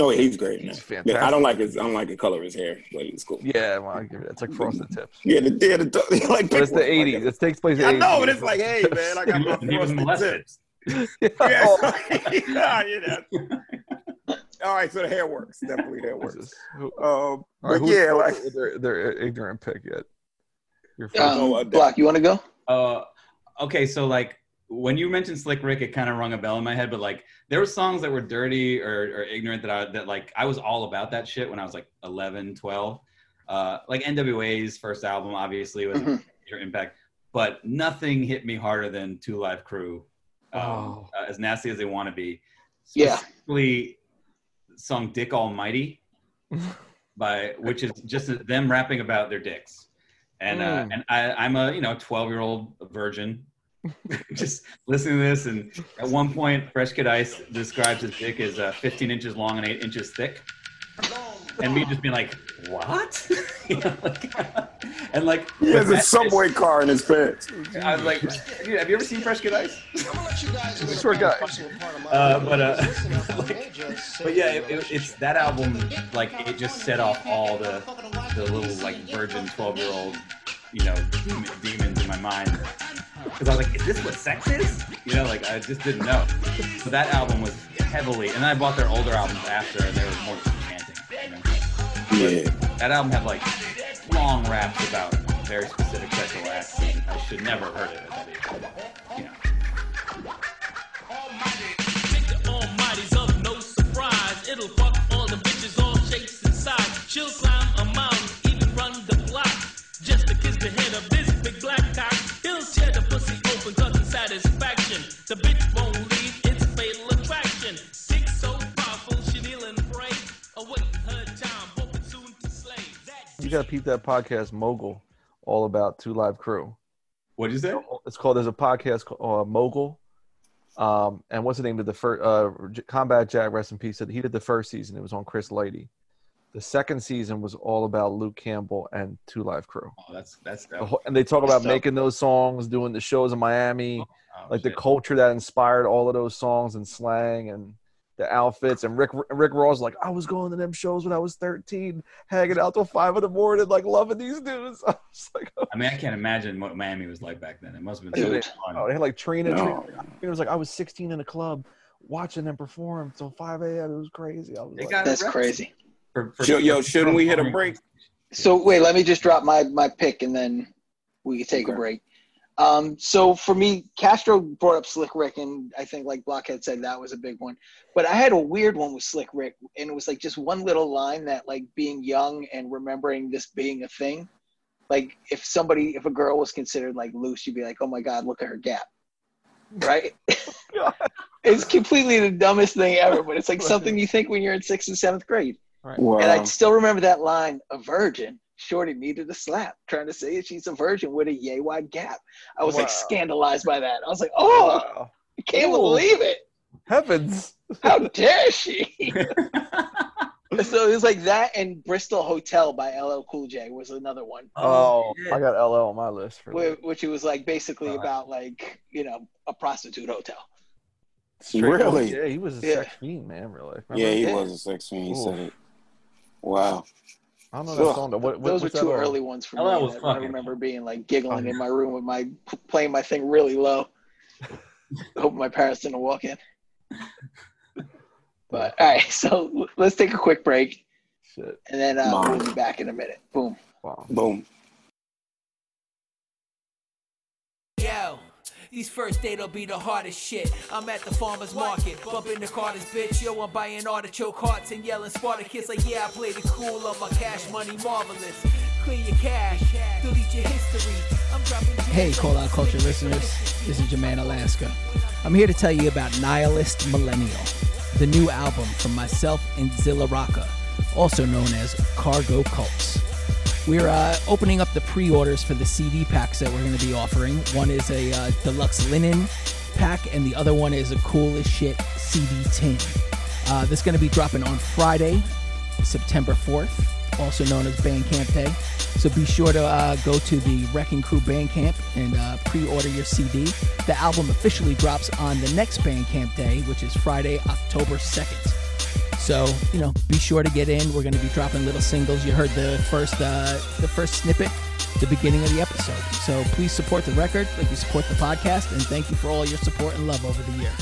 oh, he's great. Man. He's Yeah, I don't like his, I don't like the color of his hair, but it's cool. Yeah, well, I give it. It's like frosted tips. Yeah, the, yeah, the, like But it's the like, '80s. It takes place. in I the know, 80s. but it's like, hey, man, I got my And he was frosted tips. Yeah. Yeah, Oh, yeah, yeah. All right, so the hair works. Definitely hair works. Jesus. Who- Um, all right, but who's yeah, going like with their, their ignorant pick yet. Your first. um, Oh, uh, Block, you want to go? Uh, okay, so like when you mentioned Slick Rick, it kind of rung a bell in my head. But like there were songs that were dirty or, or ignorant that I that like I was all about that shit when I was like 11, 12. Uh, like NWA's first album, obviously, was a Mhm. major impact. But nothing hit me harder than Two Live Crew, um, Oh. uh, as nasty as they want to be. Yeah. Specifically, the song "Dick Almighty" by which is just them rapping about their dicks. And uh, Mm. and I, I'm a you know 12 year old virgin, just listening to this. And at one point, Fresh Kid Ice describes his dick as uh, 15 inches long and 8 inches thick. And me just being like, what? You know, like- and like, he has a that- subway car in his pants. I was like, dude, have you ever seen Fresh Kid Ice? Short guy. Uh, but uh, like, but yeah, it, it, it's that album. Like, it just set off all the the little like virgin twelve year old, you know, demons in my mind. Because I was like, is this what sex is? You know, like I just didn't know. So that album was heavily, and then I bought their older albums after, and they were more just chanting. You know? Yeah. That album had like long raps about very specific sexual acts. And I should never have heard it at that age. You know. Almighty's of no surprise. It'll fuck all the bitches, all shapes and size. She'll climb a mountain, even run the block. Just to kiss the head of pussy open, satisfaction. The bitch won't leave, it's fatal attraction. Dick so powerful, she kneel and pray. Await her time, hoping soon to slay. That You gotta peep that podcast, Mogul, all about Two Live Crew. What'd you say? It's called. There's a podcast called uh, Mogul Um, and what's the name of the first uh, Combat Jack? Rest in peace. He did the first season. It was on Chris Lighty. The second season was all about Luke Campbell and Two Live Crew. Oh, that's that's The whole- And they talk about So- making those songs, doing the shows in Miami, oh, oh like the culture that inspired all of those songs and slang and the outfits. And Rick Rick Ross like, I was going to them shows when I was 13, hanging out till five in the morning, like loving these dudes. I was like, oh, I mean, I can't imagine what Miami was like back then. It must have been so much fun. Oh, they had like Trina. No. Trina. It was like I was 16 in a club watching them perform till 5 a.m. It was crazy. I was They like, That's arrested crazy. For- for- Yo, yo, shouldn't we hit a break? So wait, let me just drop my my pick and then we can take a break. Um, so for me, Castro brought up Slick Rick, and I think like Blockhead said that was a big one. But I had a weird one with Slick Rick, and it was like just one little line that like being young and remembering this being a thing. Like if somebody, if a girl was considered like loose, you'd be like, oh my god, look at her gap, right? it's completely the dumbest thing ever, but it's like something you think when you're in sixth and seventh grade. Wow. And I still remember that line, a virgin. Shorty needed a slap, trying to say she's a virgin with a yay wide gap. I was like scandalized by that. I was like, oh, wow. I can't Ooh. believe it. heavens. How dare she? so it was like that and Bristol Hotel by LL Cool J was another one, Oh, shit. I got LL on my list for whi- that. which it was like basically Uh. about like, you know, a prostitute hotel. Straight- Really? Yeah, he was a Yeah. sex fiend, man. Really. yeah, he Yeah. was a sex fiend. He Ooh. said it. Wow. I don't know that Ugh. song. What, what, Those were what's that two on? early ones for me. LL was that I remember being like giggling Oh, in my room with my playing my thing really low. Hope my parents didn't walk in. But all right, so let's take a quick break, Shit. and then uh, we'll be back in a minute. Boom. Wow. Boom. Yo, these first date'll be the hardest shit. I'm at the farmer's market, bumping the Carter's bitch. Yo, I'm buying artichoke hearts and yelling Spartacus like, yeah, I played it cool on my cash money marvelous. Clear your cash, delete your history. I'm dropping Hey, Call Out Culture listeners. This is Jermaine Alaska. I'm here to tell you about Nihilist Millennial, the new album from myself and Zilla Rocca, also known as Cargo Cults. We're uh, opening up the pre orders for the CD packs that we're going to be offering. One is a uh, deluxe linen pack, and the other one is a cool as shit CD tin. Uh, this is going to be dropping on Friday, September 4th, also known as Bandcamp Day. So be sure to uh, go to the Wrecking Crew Bandcamp and uh, pre-order your CD. The album officially drops on the next Bandcamp Day, which is Friday, October 2nd. So you know, be sure to get in. We're going to be dropping little singles. You heard the first, uh, the first snippet, the beginning of the episode. So please support the record, like you support the podcast, and thank you for all your support and love over the year.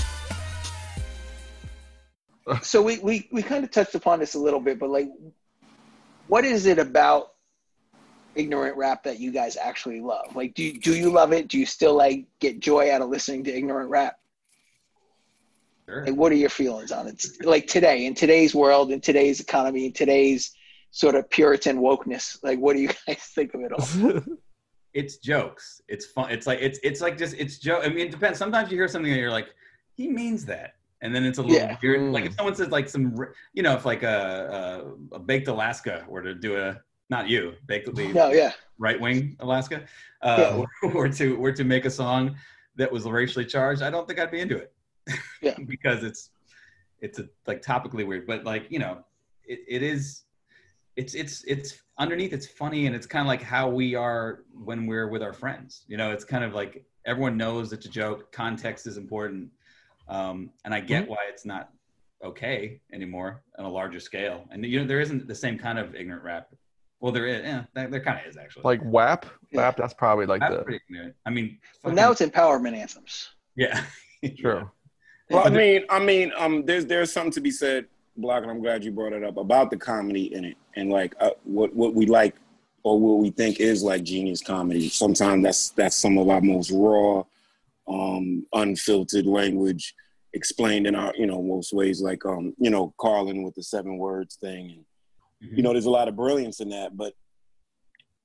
So we we we kind of touched upon this a little bit, but like, what is it about ignorant rap that you guys actually love? Like, do do you love it? Do you still like get joy out of listening to ignorant rap? Sure. Like, what are your feelings on it? Like today, in today's world, in today's economy, in today's sort of Puritan wokeness, like, what do you guys think of it all? it's jokes. It's fun. It's like it's it's like just it's joke. I mean, it depends. Sometimes you hear something and you're like, he means that, and then it's a little Yeah. weird. Like Mm. if someone says like some, you know, if like a, a, a baked Alaska were to do a not you baked the No, yeah, right wing Alaska, uh, were to were to make a song that was racially charged, I don't think I'd be into it. Yeah. because it's it's a, like topically weird, but like you know, it, it is. It's it's it's underneath. It's funny, and it's kind of like how we are when we're with our friends. You know, it's kind of like everyone knows it's a joke. Context is important, um, and I get why it's not okay anymore on a larger scale. And you know, there isn't the same kind of ignorant rap. Well, there is. Yeah, there, there kind of is actually. like WAP? Yeah. WAP, that's probably like That's the. I mean, well, now it's empowerment anthems. yeah, True. Well, I mean, I mean, um, there's there's something to be said, Block, and I'm glad you brought it up about the comedy in it and like uh, what what we like or what we think is like genius comedy. Sometimes that's that's some of our most raw, um, unfiltered language explained in our you know most ways. Like um, you know, Carlin with the seven words thing, and Mm-hmm. you know, there's a lot of brilliance in that, but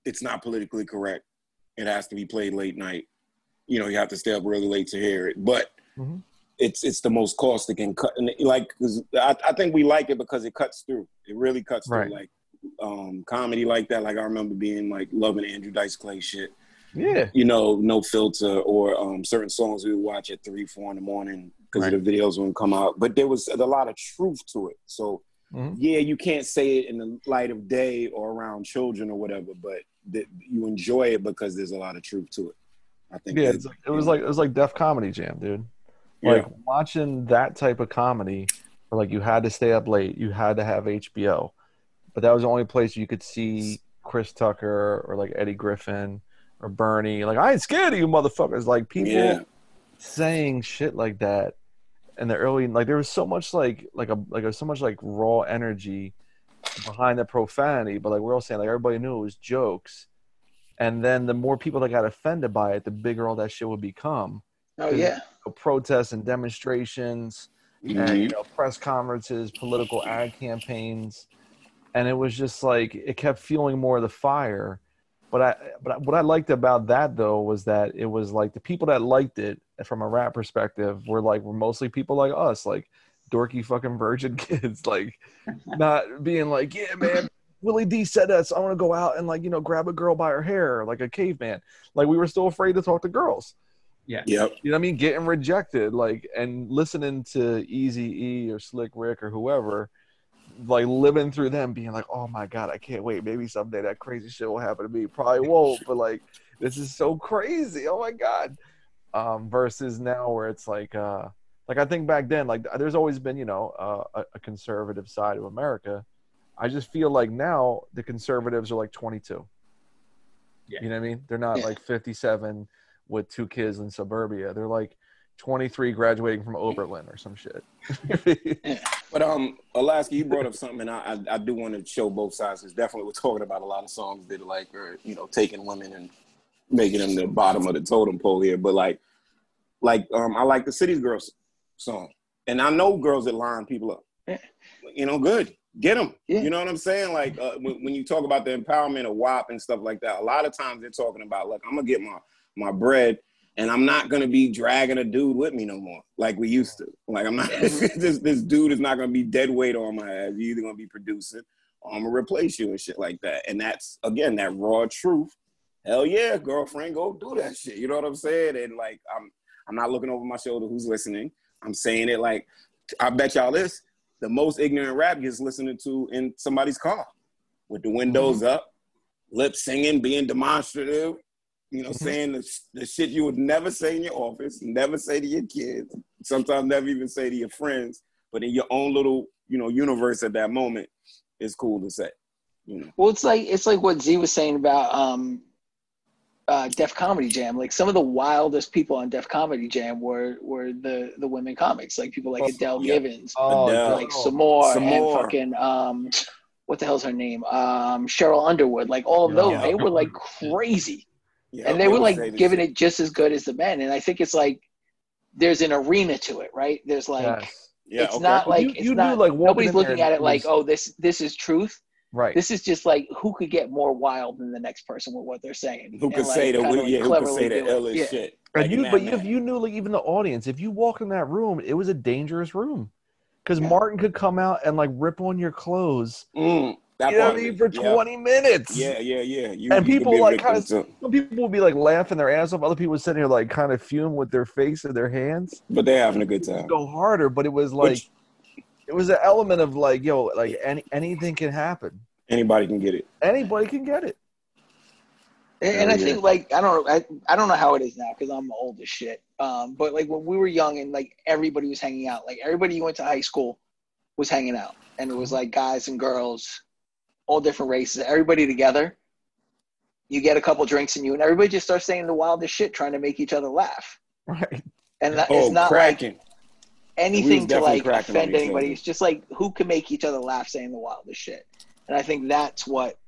it's not politically correct. It has to be played late night. You know, you have to stay up really late to hear it, but Mhm. It's it's the most caustic and cut and like because I, I think we like it because it cuts through. It really cuts Right. through. Like um, comedy like that. Like I remember being like loving Andrew Dice Clay shit. Yeah. You know, no filter or um, certain songs we would watch at three, four in the morning because of the videos wouldn't come out. But there was a lot of truth to it. So Mhm. yeah, you can't say it in the light of day or around children or whatever, but that you enjoy it because there's a lot of truth to it. I think. Yeah, that- it's like, it was like it was like Def Comedy Jam, dude. Yeah. Like watching that type of comedy, where like you had to stay up late, you had to have HBO, but that was the only place you could see Chris Tucker or like Eddie Griffin or Bernie. Like I ain't scared of you, motherfuckers. Like people Yeah. saying shit like that in the early like there was so much like like a like there was so much like raw energy behind the profanity, but like we're all saying like everybody knew it was jokes. And then the more people that got offended by it, the bigger all that shit would become. Oh yeah. You know, protests and demonstrations Mm-hmm. you know press conferences, political ad campaigns, and it was just like it kept fueling more of the fire. But I, but what I liked about that though was that it was like the people that liked it from a rap perspective were like were mostly people like us, like dorky fucking virgin kids, like not being like, yeah, man, Willie D said us, I want to go out and like you know grab a girl by her hair like a caveman. Like we were still afraid to talk to girls. Yeah. Yep. You know what I mean? Getting rejected, like, and listening to Easy E or Slick Rick or whoever, like living through them, being like, "Oh my god, I can't wait. Maybe someday that crazy shit will happen to me. Probably won't, but like, this is so crazy. Oh my god." Um, versus now where it's like, uh, like I think back then, like, there's always been, you know, uh, a, a conservative side of America. I just feel like now the conservatives are like 22. Yeah. You know what I mean? They're not Yeah. like 57 with two kids in suburbia. They're like 23 graduating from Oberlin or some shit. But um, Alaska, you brought up something, and I I, I do want to show both sides. Because definitely, we're talking about a lot of songs that like are you know taking women and making them the bottom of the totem pole here. But like, like um, I like the City Girls song, and I know girls that line people up. Yeah. You know, good, get them. Yeah. You know what I'm saying? Like uh, when, when you talk about the empowerment of WAP and stuff like that, a lot of times they're talking about like I'm gonna get my my bread. And I'm not gonna be dragging a dude with me no more, like we used to. Like I'm not. this this dude is not gonna be dead weight on my ass. You're either gonna be producing, or I'm gonna replace you and shit like that. And that's again that raw truth. Hell yeah, girlfriend, go do that shit. You know what I'm saying? And like I'm I'm not looking over my shoulder. Who's listening? I'm saying it like I bet y'all this. The most ignorant rap gets listening to in somebody's car with the windows mm-hmm. up, lip singing, being demonstrative, you know, saying the, the shit you would never say in your office, never say to your kids, sometimes never even say to your friends, but in your own little, you know, universe at that moment, it's cool to say. You know. Well, it's like it's like what Z was saying about um, uh, Def Comedy Jam. Like some of the wildest people on Def Comedy Jam were were the the women comics, like people like Oh, Adele yeah. Givens, Oh, Adele. like Sommore, and fucking um, what the hell's her name? Um, Cheryl Underwood. Like all of Yeah. those, they were like crazy, Yeah, and they were like giving it just as good as the men. And I think it's like there's an arena to it, right? There's like. yes. Yeah, it's okay. not like You- it's you knew, not like, nobody's looking at it like oh this this is truth Right. this is just like who could get more wild than the next person with what they're saying. who could like, say the kinda, like, yeah, who could cleverly say the do illest Yeah. shit? And like you, but you, man. if you knew, like, even the audience, if you walked in that room, it was a dangerous room because Yeah. Martin could come out and like rip on your clothes. Mm, that You know what I mean? For Yeah. 20 minutes. Yeah, yeah, yeah. You, And you people, like, kinda- too. Some people would be like laughing their ass off. Other people would sitting here like kind of fume with their face and their hands. but they're having a good time. Go harder, but it was like Which it was an element of like, yo, like any anything can happen. anybody can get it. Anybody can get it. And, and I Yeah. think like I don't know I, I don't know how it is now because I'm old as shit. Um, but like when we were young and like everybody was hanging out, like everybody you went to high school was hanging out, and it was like guys and girls, all different races, everybody together. You get a couple drinks in you, and everybody just starts saying the wildest shit, trying to make each other laugh. Right. And that, Oh, it's not like anything to like offend anybody. other. It's just like who can make each other laugh saying the wildest shit. And I think that's what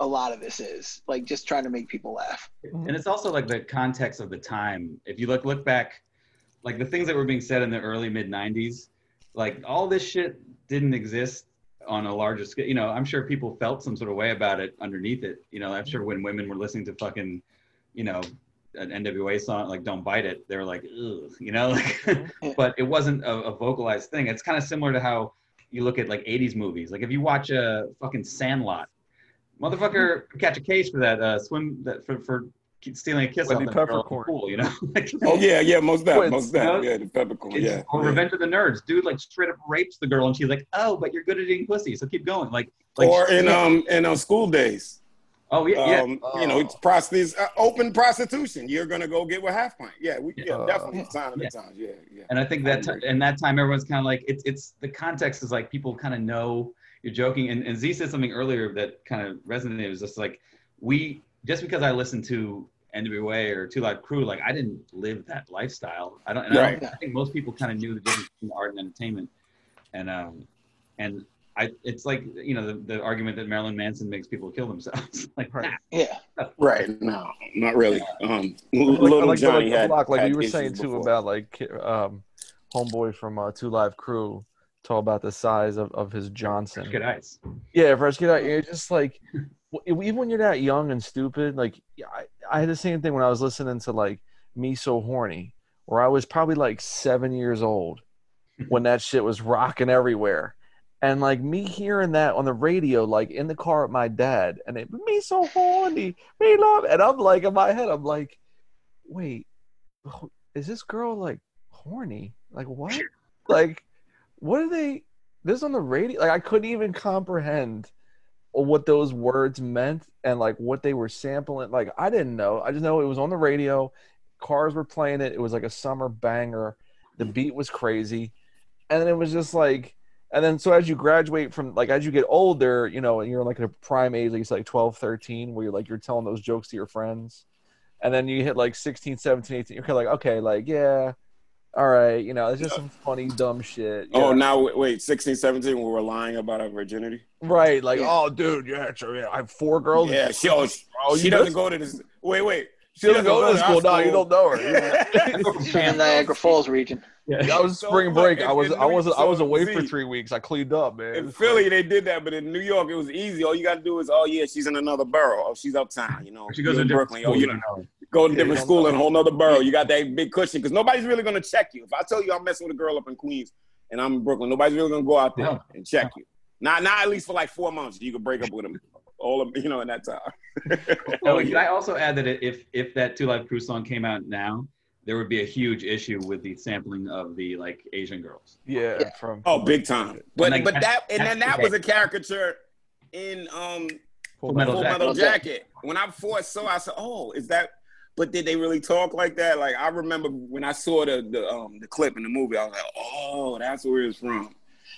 a lot of this is. Like just trying to make people laugh. and it's also like the context of the time if you look look back like the things that were being said in the early mid 90s like all this shit didn't exist on a larger scale you know i'm sure people felt some sort of way about it underneath it you know i'm sure when women were listening to fucking you know an nwa song like don't bite it they were like Ugh, you know like but it wasn't a, a vocalized thing. It's kind of similar to how you look at like 80s movies. Like if you watch a fucking sandlot motherfucker catch a case for that uh, swim that for, for stealing a kiss Wendy off that girl the Peffercorn. pool, you know? Like, Oh yeah, yeah, most that, most that. you know? Yeah, the peffercorn. it's- Yeah. Or yeah. Revenge of the Nerds, dude, like straight up rapes the girl, and she's like, "Oh, but you're good at eating pussy, so keep going." Like, like Or in yeah. um in uh, School Daze. oh yeah, yeah. Um, you know, it's prostitutes, uh, open prostitution. You're gonna go get with half pint. Yeah, we yeah, Uh, definitely sign of the yeah. times. Yeah, yeah. And I think that ti- in that time, everyone's kind of like, it's it's the context is like people kind of know you're joking. And, and Z said something earlier that kind of resonated. It was just like we just because I listened to NWA or Two Live Crew, like I didn't live that lifestyle. I don't. And I, don't I think most people kind of knew the difference between art and entertainment. And um, and I, it's like you know the, the argument that Marilyn Manson makes people kill themselves. like, Right. nah. Yeah. Right. No, not really. Um, like, little like, Johnny like, had, Block, like had you were issues saying too before. about like um, homeboy from uh, Two Live Crew talk about the size of, of his Johnson. good eyes. Yeah, fresh kid out. You're just like, w- even when you're that young and stupid, like I, I had the same thing when I was listening to like Me So Horny, where I was probably like seven years old when that shit was rocking everywhere. And like me hearing that on the radio, like in the car with my dad, and it me so horny, me love, and I'm like in my head, I'm like, wait, is this girl like horny? Like what? like what are they? This on the radio? Like I couldn't even comprehend what those words meant and like what they were sampling. Like I didn't know. I just know it was on the radio. Cars were playing it. It was like a summer banger. The beat was crazy, and it was just like. And then so as you graduate from like as you get older, you know, and you're like a prime age, like it's like 12, 13, where you're like you're telling those jokes to your friends. And then you hit like 16, 17, 18, you're kind of like, okay, like, yeah, all right, you know, it's just some funny, dumb shit. Oh, now wait, wait, 16, 17, we're lying about our virginity. Right, like, oh, dude, yeah, sure, yeah, I have four girls. Yeah, she, oh, she, Oh, she doesn't go to this. Wait, wait. She doesn't go to this school. No, you don't know her. She's from the Niagara Falls region. Yeah, I was So, spring break. I was, I wasn't, I was so, away for three weeks. I cleaned up, man. In Philly, they did that, but in New York, it was easy. All you got to do is, oh yeah, she's in another borough. Oh, she's uptown. You know, She goes to Brooklyn. school, Oh, you you don't know. Go to Yeah, different school in a whole nother borough. You got that big cushion because nobody's really gonna check you. If I tell you I'm messing with a girl up in Queens and I'm in Brooklyn, nobody's really gonna go out there No. and check you. Not, not at least for like four months. You could break up with them. All of you know in that time. Oh, can I also add that if if that Two Live Crew song came out now, there would be a huge issue with the sampling of the like Asian girls. Yeah, from Oh, big time. But like, but that and then that was a caricature in um Full Metal Full Jacket. Metal Jacket. When I first saw, I said, "Oh, is that?" But did they really talk like that? Like I remember when I saw the the um the clip in the movie, I was like, "Oh, that's where it's from."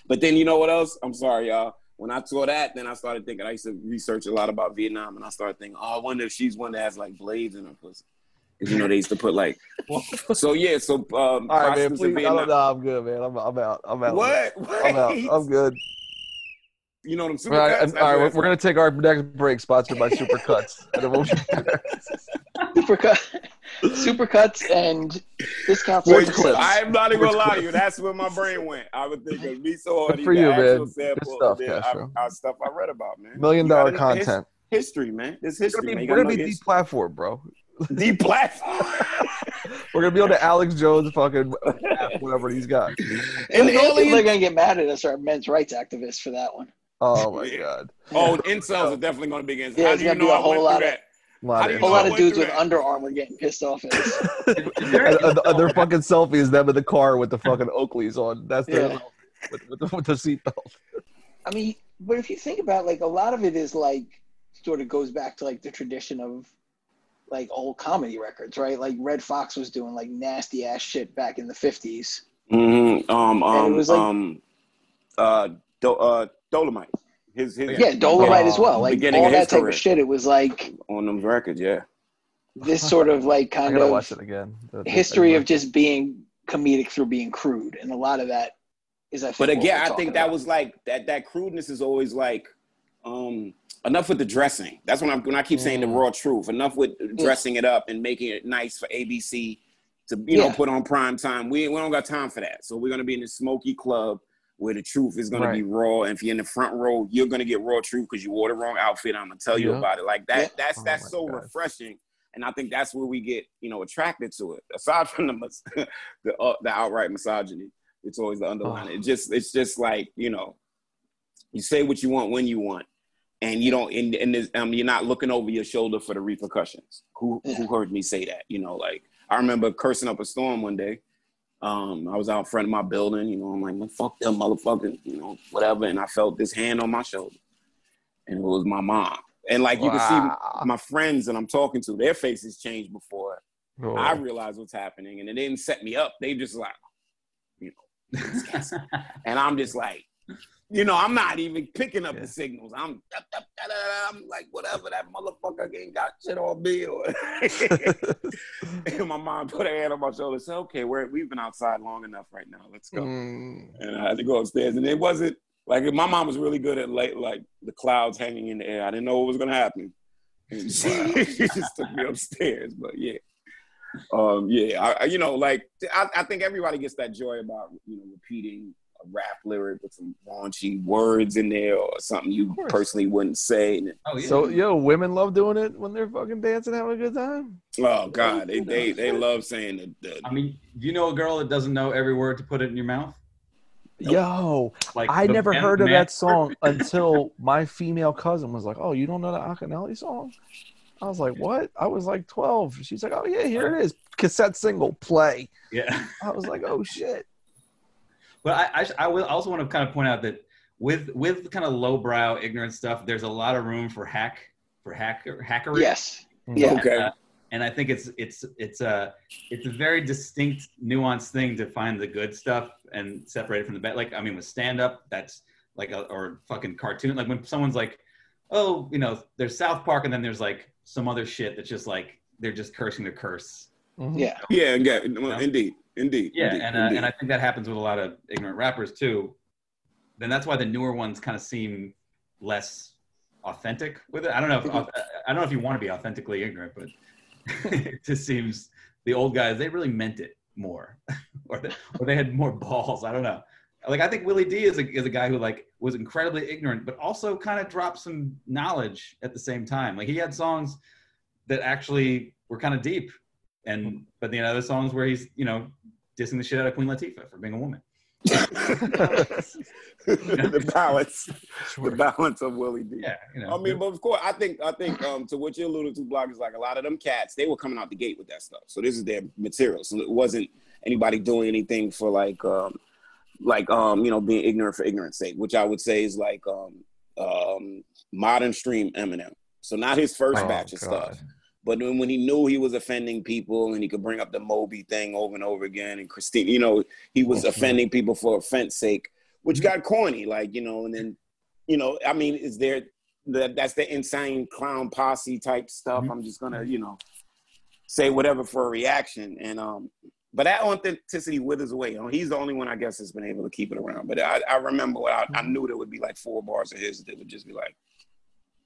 But then you know what else? I'm sorry, y'all. When I saw that, then I started thinking. I used to research a lot about Vietnam, and I started thinking, "Oh, I wonder if she's one that has like blades in her pussy." 'Cause, you know they used to put like. so yeah, so um, All right, man. Please, I don't know. I'm good, man. I'm, I'm out. I'm out. What? I'm out. I'm good. You know what I'm saying? cuts? and- all right we're, we're gonna take our next break, sponsored by Supercuts. and Supercut, supercuts, and discounts. Wait, clips. I'm not even gonna lie to you. That's where my brain went. I would think of me so hard. Good for you, man. Good stuff, then uh, Castro. I, I, stuff I read about, man. million You gotta dollar know his- content. history, man. This history, gonna man. be, You we're gonna be know his- deplatformed, bro. the platform. We're gonna be on the Alex Jones fucking whatever he's got. And and the only people that are gonna get mad at us are men's rights activists for that one. Oh my god, Oh, incels are definitely gonna be against. Yeah, How it's do you gonna be know a I whole went lot of- that? a lot A you of know whole lot of dudes with that? Under Armour getting pissed off at us. And, and, and their fucking selfies, them in the car with the fucking Oakleys on. That's their Yeah. with, with, the, with the seatbelt. I mean, but if you think about like a lot of it is like sort of goes back to like the tradition of like old comedy records, right? Like Redd Foxx was doing like nasty ass shit back in the fifties. mm-hmm. Um, And it um, was like- um, uh, Do- uh, Dolomite. His, his Yeah, Dolomite as well. Like beginning all of that type career. of shit. It was like on them records. Yeah. this sort of like kind of watch it again. The- the- history of just being comedic through being crude, and a lot of that is I think. But what again, we're I think that about. was like that. That crudeness is always like um enough with the dressing. That's when I'm when I keep saying the Mm. raw truth. Enough with dressing it up and making it nice for ABC to you know put on prime time. We we don't got time for that. So we're gonna be in the smoky club where the truth is gonna be raw. And if you're in the front row, you're gonna get raw truth because you wore the wrong outfit. I'm gonna tell you about it. Like that. Yeah. That's Oh that's so God. refreshing. And I think that's where we get, you know, attracted to it. Aside from the the, uh, the outright misogyny, it's always the underlying. Oh. It just it's just like you know, you say what you want when you want, and you don't and, and um, you're not looking over your shoulder for the repercussions. Who who heard me say that? You know, like I remember cursing up a storm one day. Um, I was out front of my building, you know, I'm like, "Man, fuck them motherfuckers, you know, whatever. And I felt this hand on my shoulder. And it was my mom. And like you can see my friends that I'm talking to, their faces changed before Oh. I realized what's happening. And it didn't set me up. They just like, you know, and I'm just like, you know, I'm not even picking up the signals. I'm, I'm like, whatever, that motherfucker ain't got shit on me. And my mom put her hand on my shoulder and said, okay, we're, we've been outside long enough right now. Let's go. Mm. And I had to go upstairs. And it wasn't like my mom was really good at late, like the clouds hanging in the air. I didn't know what was going to happen. And she, she just took me upstairs. But yeah. Um, yeah, I- you know, like I, I think everybody gets that joy about you know repeating a rap lyric with some raunchy words in there or something you personally wouldn't say. Oh yeah. So yo, women love doing it when they're fucking dancing, having a good time. oh God, they they they love saying the, the I mean, do you know a girl that doesn't know every word to put it in your mouth? Yo, Like I never man- heard of man- that song until my female cousin was like, "Oh, you don't know the Akinyele song?" I was like, "What?" I was like twelve. She's like, "Oh yeah, here it is, cassette single, play." Yeah. I was like, "Oh shit." But I, I, I will also want to kind of point out that with with kind of lowbrow ignorant stuff, there's a lot of room for hack for hacker hackery. Yes. Yeah. Okay. Uh, and I think it's it's it's a it's a very distinct, nuanced thing to find the good stuff and separate it from the bad. Like I mean, with stand up, that's like a, or fucking cartoon. Like when someone's like, oh, you know, there's South Park, and then there's like some other shit that's just like they're just cursing the curse. Mhm. Yeah. yeah, yeah, well, indeed, indeed, Yeah, indeed, and uh, indeed. and I think that happens with a lot of ignorant rappers too. Then that's why the newer ones kind of seem less authentic with it. I don't know. If, Mm-hmm. I don't know if you want to be authentically ignorant, but it just seems the old guys they really meant it more, or they, or they had more balls. I don't know. Like I think Willie D is a is a guy who like was incredibly ignorant, but also kind of dropped some knowledge at the same time. Like he had songs that actually were kind of deep, and but the other songs where he's you know dissing the shit out of Queen Latifah for being a woman. the balance, the balance of Willie D. Yeah, you know. I mean, but of course, I think I think um, to what you alluded to, Block is like a lot of them cats. They were coming out the gate with that stuff, so this is their material. So it wasn't anybody doing anything for like um, like um, you know being ignorant for ignorance sake, which I would say is like um, um, modern stream Eminem. So not his first Oh, batch of God. stuff. But then when he knew he was offending people and he could bring up the Moby thing over and over again, and Christine, you know, he was mm-hmm. offending people for offense sake, which mm-hmm. got corny, like, you know, and then, you know, I mean, is there that that's the insane clown posse type stuff? Mm-hmm. I'm just gonna, you know, say whatever for a reaction. And um, but that authenticity withers away. Know, he's the only one I guess that's been able to keep it around. But I, I remember I, I knew there would be like four bars of his that would just be like,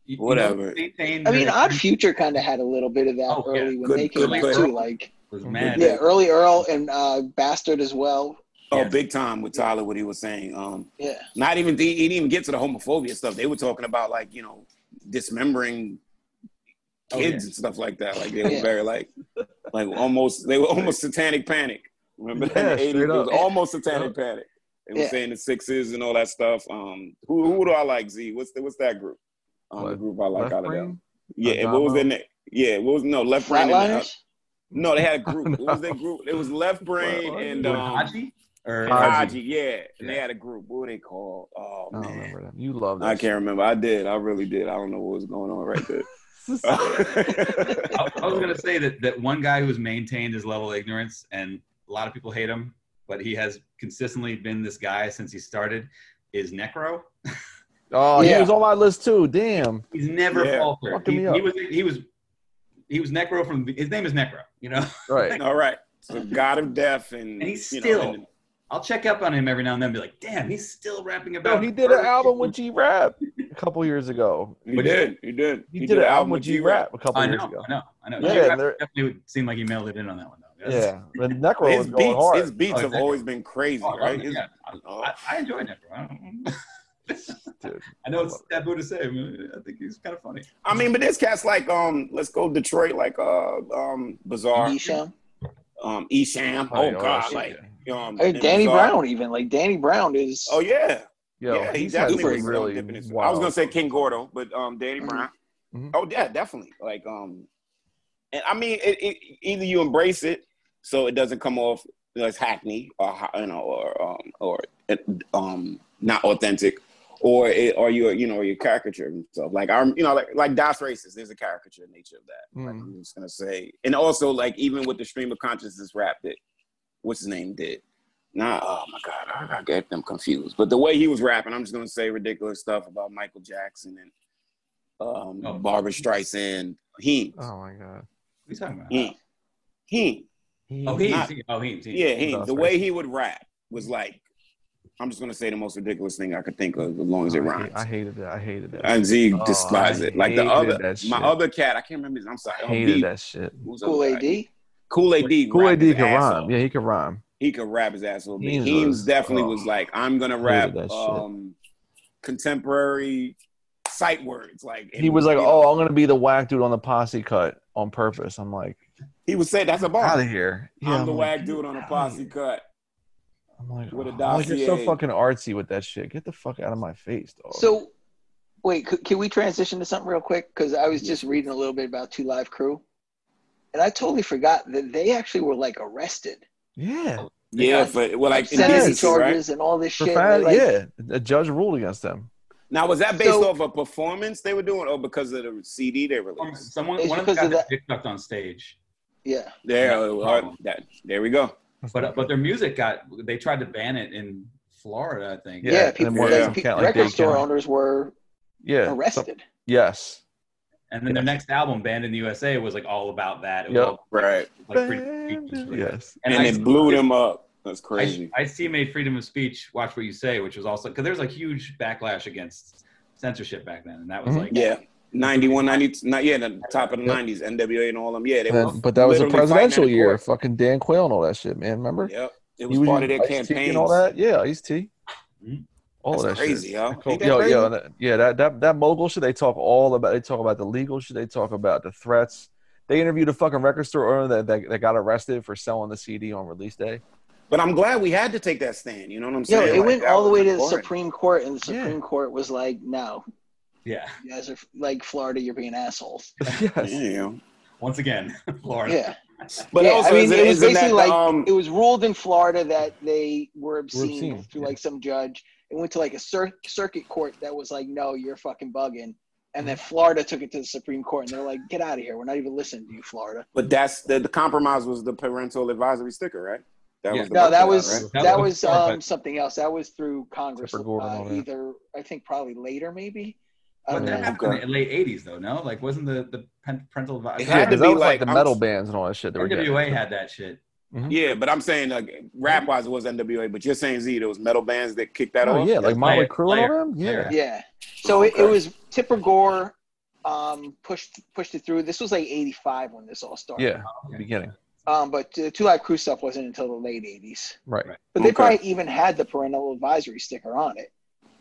You- you whatever. maintained I mean, Odd Future kind of had a little bit of that Oh, yeah. early when Good- they came out too. Like, mad. yeah, early Earl and uh, Bastard as well. oh, Yeah. big time with Tyler, what he was saying. Um, Yeah. not even he didn't even get to the homophobia stuff. They were talking about like you know dismembering Oh, kids yeah. and stuff like that. Like they were Yeah. very like like almost they were almost satanic panic. Remember that in the 80s? It was almost satanic panic. They were Yeah. saying the sixes and all that stuff. Um, who who do I like? Z, what's the, what's that group? Um, the group I like Left out of brain? them. Yeah, and what was their name? Yeah, what was no left brain? and, uh, no, they had a group. What was their group? It was left brain and Doing um, Hodgy? Or Hodgy. Hodgy, yeah. And they had a group. What were they called? Oh I don't man. remember that. You love that. I can't remember. I did. I really did. I don't know what was going on right there. I, I was gonna say that that one guy who's maintained his level of ignorance, and a lot of people hate him, but he has consistently been this guy since he started. Is Necro? Oh, he was on my list too. Damn. He's never Yeah. faltered. Fucking He, me up. he was he was he was Necro from his name is Necro. You know, Right. All right. So God of Death and, and he's you know, still. and- I'll check up on him every now and then. and Be like, damn, he's still rapping No, about. he did an album with G Rap a couple years ago. he But did. He did. He, did, an album with G Rap a couple I years ago. I know, I know. Yeah, G-Rap definitely would seem like he mailed it in on that one though. Yeah, the Necro His was going beats, hard. his beats Oh, have always been crazy, Oh, I right? love it, His- yeah. oh. I, I enjoy Necro. I, Dude. I know it's taboo to say, but I think he's kind of funny. I mean, but this cat's like, um, let's go Detroit, like, uh, um, Bizarre, Esham. um, Esham. Oh, Oh yeah, God, shit, like, um, Hey, and Danny Bizarre. Brown even like Danny Brown is Oh yeah, Yo, yeah, he he's definitely was um, really dipping his- I was gonna say King Gordy, but um, Danny Mhm. Brown. Mhm. Oh yeah, definitely. Like um, and I mean, it, it, either you embrace it so it doesn't come off as hackney or you know or um or um not authentic, or it, or you you know your caricature and stuff. Like I'm you know like like Das Racist. There's a caricature nature of that. Like, Mm. I'm just gonna say, and also like even with the stream of consciousness rap that what's his name did. Nah, oh my god, I, I get them confused. But the way he was rapping, I'm just gonna say ridiculous stuff about Michael Jackson and um, Oh. Barbra Streisand. He, Oh my god. What are you talking about? he, he. Oh, he. Oh, he. he. Yeah, he. The way he would rap was like, I'm just gonna say the most ridiculous thing I could think of, as long as it I, hate- rhymes. I hated that. I hated that. and Z Oh, despised I it. Like the other, my other cat, I can't remember his. I'm sorry. I hated that shit. Who's the Kool AD. Kool AD Aid D. Kool rapped Aid D his can rhyme. Yeah, he can rhyme. he could rap his ass off. Heems Heems definitely oh. was like, I'm gonna rap um, contemporary sight words. Like He was like, you know, "Oh, I'm gonna be the whack dude on the posse cut on purpose." I'm like, he would say that's a bar. "Out of here!" Yeah, I'm the like, whack dude on a posse cut. I'm like, with a oh, like, you're so fucking artsy with that shit. Get the fuck out of my face, dog. So, wait, c- can we transition to something real quick? Because I was just reading a little bit about Two Live Crew, and I totally forgot that they actually were like arrested, yeah, Yeah, for well, like sentencing indecency, right? charges, and all this for shit. fat, like, yeah. A judge ruled against them. Now, was that based So- off a performance they were doing, or because of the CD they released? Someone, It's one of them because got of dick sucked on stage, yeah. There, Yeah. that, there we go. But but their music got. They tried to ban it in Florida, I think. Yeah, Yeah, people, more like, some pe- like record store owners were Yeah, so- arrested. yes. And then their next album, Banned in the USA, was like all about that. It was Yep. all, Right, like, freedom of speech and shit like. Yes. and, I- it blew them up. That's crazy. I, I see made freedom of speech. Watch what you say, which was also because there was a huge backlash against censorship back then, and that was Mhm. like yeah, 91, 90, not yeah, the top of the Yep. nineties, NWA and all them. Yeah, they And but that was a presidential year. court. Fucking Dan Quayle and all that shit, man. Remember? Yep, it He was part of their campaign. and all that. Yeah, Ice T. Mhm. All That's that crazy, shit. yo. Cool. That Yo, crazy? yo, that- yeah, that, that that mogul shit. They talk all about. They talk about the legal shit. They talk about the threats. They interviewed a fucking record store owner that, that, that got arrested for selling the CD on release day. But I'm glad we had to take that stand. You know what I'm Yo, saying? it Like, went all the way to the. Supreme Court, and the Yeah. Supreme Court was like, "No, yeah. you guys are like Florida. You're being assholes." yes. Yeah, Once again, Florida. Yeah, but yeah. also, I mean, it, it, was isn't that basically like um, it was ruled in Florida that they were obscene, obscene, through yeah. like some judge. It went to like a cir- circuit court that was like, "No, you're fucking bugging." And then Florida took it to the Supreme Court, and they're like, "Get out of here! We're not even listening to you, Florida." but that's the, the compromise was the parental advisory sticker, right? That Yeah. was the No, that of was right? That that was was um, something else. That was through Congress. Tipper Gore and Uh, either I think probably later, maybe. I But don't that know. happened Okay. in the late '80s, though. No, like wasn't the the pen- parental advisory? It Yeah, had to because that be was like, like- the I'm- metal bands and all that shit. They were. NWA had that shit. Yeah, but I'm saying like rap wise it was NWA, but you're saying Z those metal bands that kicked that Oh off. yeah, like Motley Player- Crue and all them. Yeah. Player. Yeah. So it, it was Tipper Gore um, pushed pushed it through. This was like '85 when this all started. Yeah. Okay. Beginning. Um, but the Two Live Crew stuff wasn't until the late '80s. Right. Right. But they Okay. probably even had the parental advisory sticker on it.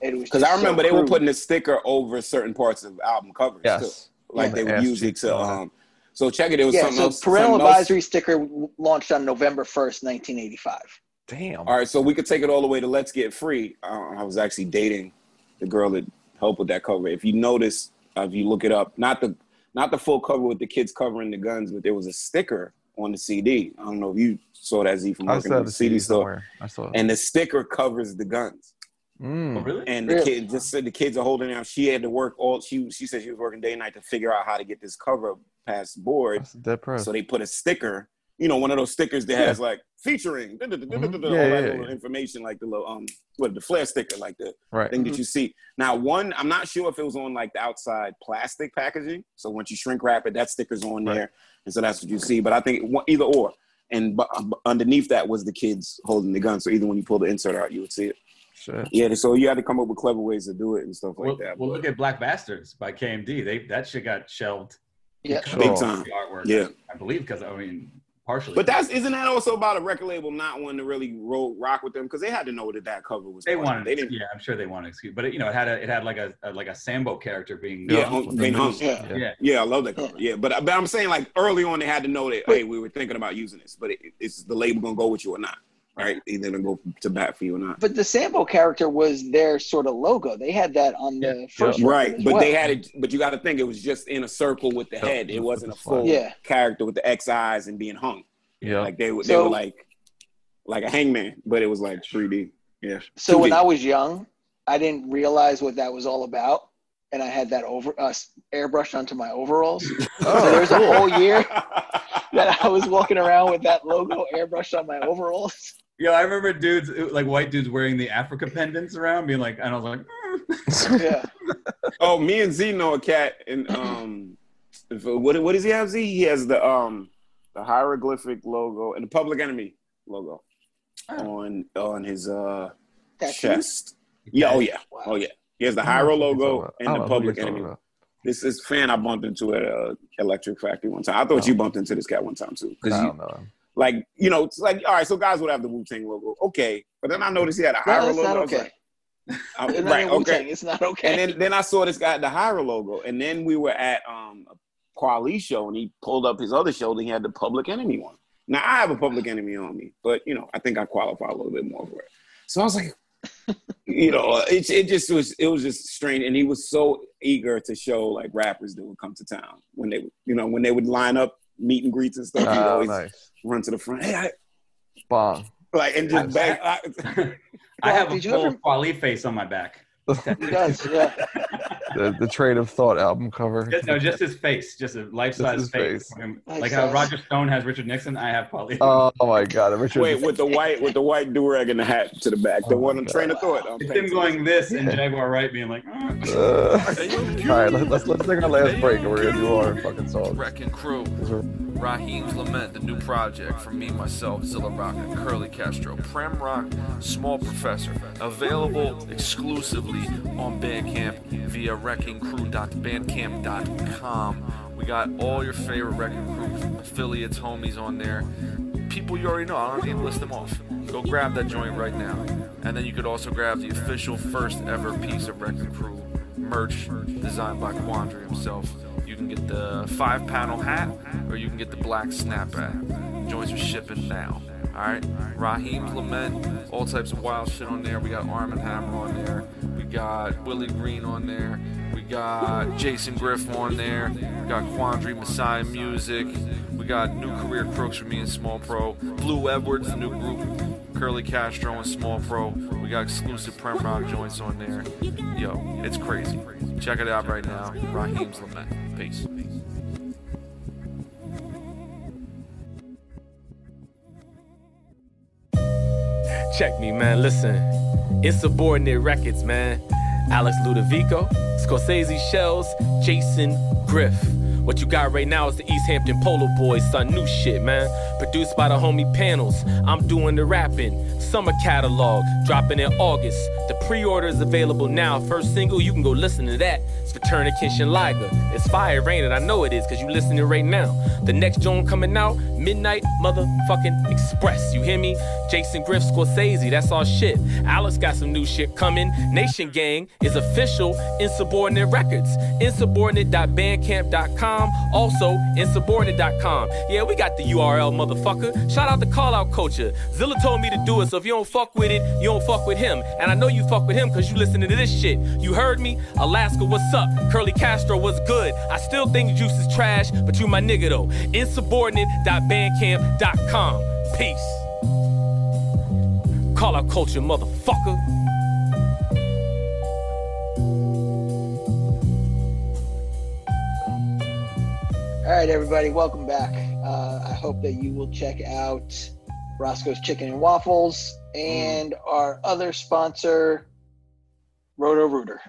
It was Because I remember so they were putting a sticker over certain parts of album covers too. Like Yeah. they would use it to and um so check it, it was Yeah, something so else. parental something else. advisory sticker launched on November 1st, 1985. Damn. All right, so we could take it all the way to Let's Get Free. Uh, I was actually dating the girl that helped with that cover. If you notice, uh, if you look it up, not the not the full cover with the kids covering the guns, but there was a sticker on the CD. I don't know if you saw that Z from working saw at the the CD CD store. I saw it. and the sticker covers the guns. Mm. Oh, really? And the Really? kid just said the kids are holding out. She had to work all. She she said she was working day and night to figure out how to get this cover past board. That's dead. So they put a sticker, you know, one of those stickers that Yeah. has like featuring da- da- da- Mhm. all Yeah, that yeah, little information, like the little um, what the flare sticker, like the right. thing that you see. Now, one, I'm not sure if it was on like the outside plastic packaging. So once you shrink wrap it, that sticker's on Right. there, and so that's what you see. But I think one- either or, and bu- bu- underneath that was the kids holding the gun. So either when you pull the insert out, you would see it. Shit. Yeah, so you had to come up with clever ways to do it and stuff like Well, that. well, but look at Black Bastards by KMD. They that shit got shelved. Yeah. Big time. Artwork. Yeah. I believe because I mean partially. But that's isn't that also about a record label not wanting to really roll rock with them because they had to know that that cover was. they part of it. wanted. They didn't. Yeah, I'm sure they wanted excuse, but it, you know, it had a it had like a, a like a Sambo character being. Yeah, Yeah. hung- um, being hung. Yeah. Yeah. yeah. Yeah, I love that cover. Yeah, but but I'm saying like early on they had to know that hey we were thinking about using this, but it, it's the label gonna go with you or not. Right? Either to go to bat for you or not. But the Sambo character was their sort of logo. They had that on the first record Right, but well. they had it. But you got to think it was just in a circle with the Yep, head. It wasn't a full Yeah. character with the X eyes and being hung. Yeah. Like they were, they So- were like like a hangman, but it was like 3D. Yeah. So when 2D. I was young, I didn't realize what that was all about, and I had that over uh, airbrushed onto my overalls. Oh, so there's a whole year that I was walking around with that logo airbrushed on my overalls. Yeah, I remember dudes like white dudes wearing the Africa pendants around, being like, and I was like, mm. Yeah, oh, me and Z know a cat, and um, what what does he have? Z? He has the um the hieroglyphic logo and the Public Enemy logo Oh. on on his uh Tattoo? chest. Yeah. Oh yeah. Wow. Oh yeah. He has the I Hiero what you're talking logo and the Public Enemy. about. This is fan I bumped into at uh, Electric Factory one time. I thought Oh. you bumped into this cat one time too. I Because don't know. him. Like you know, it's like all right, so guys would have the Wu Tang logo, okay, but then I noticed he had a no, logo. not I was okay. like, It's not right, Wu-Tang. okay. It's not okay. And then then I saw this guy at the Hiero logo, and then we were at um a Kweli show, and he pulled up his other shoulder. And he had the Public Enemy one. Now I have a Public Enemy on me, but you know I think I qualify a little bit more for it. So I was like, you know, it it just was it was just strange, and he was so eager to show like rappers that would come to town when they you know when they would line up meet and greets and stuff. He'd Oh, always nice. run to the front, hey, I, Bong. like and just bang. I, I have a Did full ever- Kweli face on my back. He does, yeah. The, the Train of Thought album cover. Just, no, just his face, just a life size face. face. Like how Roger Stone has Richard Nixon, I have Kweli. Oh my God! Richard. wait, with the white with the white do rag and the hat to the back, the Oh one my on train of thought. I'm it's him going this and Jaguar right being like, "Ah." Uh, all right, let, let's let's take our last break and we're gonna do our fucking songs. Wrecking Crew. 'Cause we're- Raheem's Lament, the new project from me, myself, Zilla Rock, and Curly Castro. Prem Rock, Small Professor. Available exclusively on Bandcamp via wreckingcrew.bandcamp.com. We got all your favorite Wrecking Crew affiliates, homies on there. People you already know, I don't need to list them off. Go grab that joint right now. And then you could also grab the official first ever piece of Wrecking Crew merch designed by Quandary himself. You can get the five panel hat or you can get the black snapback. Joints are shipping now. Alright? Raheem's Lament, all types of wild shit on there. We got Armand Hammer on there. We got Willie Green on there. We got Jason Griff on there. We got Quandary Messiah Music. We got New Career Crooks for me and Small Pro. Blue Edwards, the new group. Curly Castro and Small Pro. We got exclusive Prem Rock joints on there. Yo, it's crazy. Check it out right now. Raheem's Lament. Peace. Check me, man. Listen, insubordinate records, man. Alex Ludovico, Scorsese Shells, Jason Griff. What you got right now is the East Hampton Polo Boys, son. New shit, man. Produced by the homie Panels. I'm doing the rapping. Summer catalog dropping in August. The pre-order is available now. First single, you can go listen to that. It's Paterna Kitchen Liger. It's fire, ain't it? I know it is, cause you listening right now. The next joint coming out, Midnight Motherfucking Express. You hear me? Jason Griff Scorsese, that's all shit. Alex got some new shit coming. Nation Gang is official Insubordinate Records. Insubordinate.bandcamp.com. Also, insubordinate.com. Yeah, we got the URL, motherfucker. Shout out to Call Out Culture. Zilla told me to do it, so if you don't fuck with it, you don't fuck with him. And I know you fuck with him because you listening to this shit. You heard me? Alaska, what's up? Curly Castro, what's good? I still think Juice is trash, but you my nigga though. Insubordinate.bandcamp.com. Peace. Call out culture, motherfucker. All right, everybody, welcome back. Uh, I hope that you will check out Roscoe's Chicken and Waffles and our other sponsor, Roto Rooter.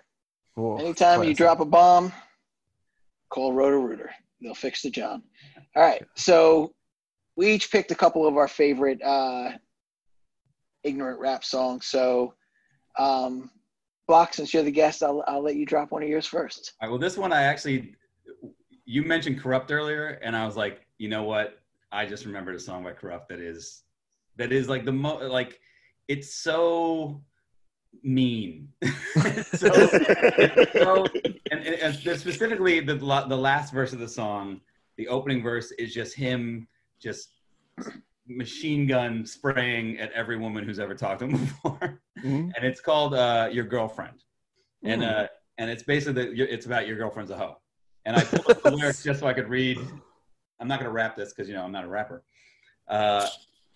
Cool. Anytime you drop a bomb, call Roto Rooter. They'll fix the job. All right, so we each picked a couple of our favorite uh, ignorant rap songs. So, um, Block, since you're the guest, I'll, I'll let you drop one of yours first. All right, well, this one I actually, you mentioned Kurupt earlier, and I was like, you know what? I just remembered a song by Kurupt that is, that is like the mo, like, it's so mean. So, so and, and, and specifically the the last verse of the song, the opening verse is just him just machine gun spraying at every woman who's ever talked to him before, Mhm. and it's called uh, "Your Girlfriend," and Mm. uh, and it's basically that it's about your girlfriend's a hoe. And I pulled up the lyrics just so I could read. I'm not gonna rap this because you know I'm not a rapper. Uh,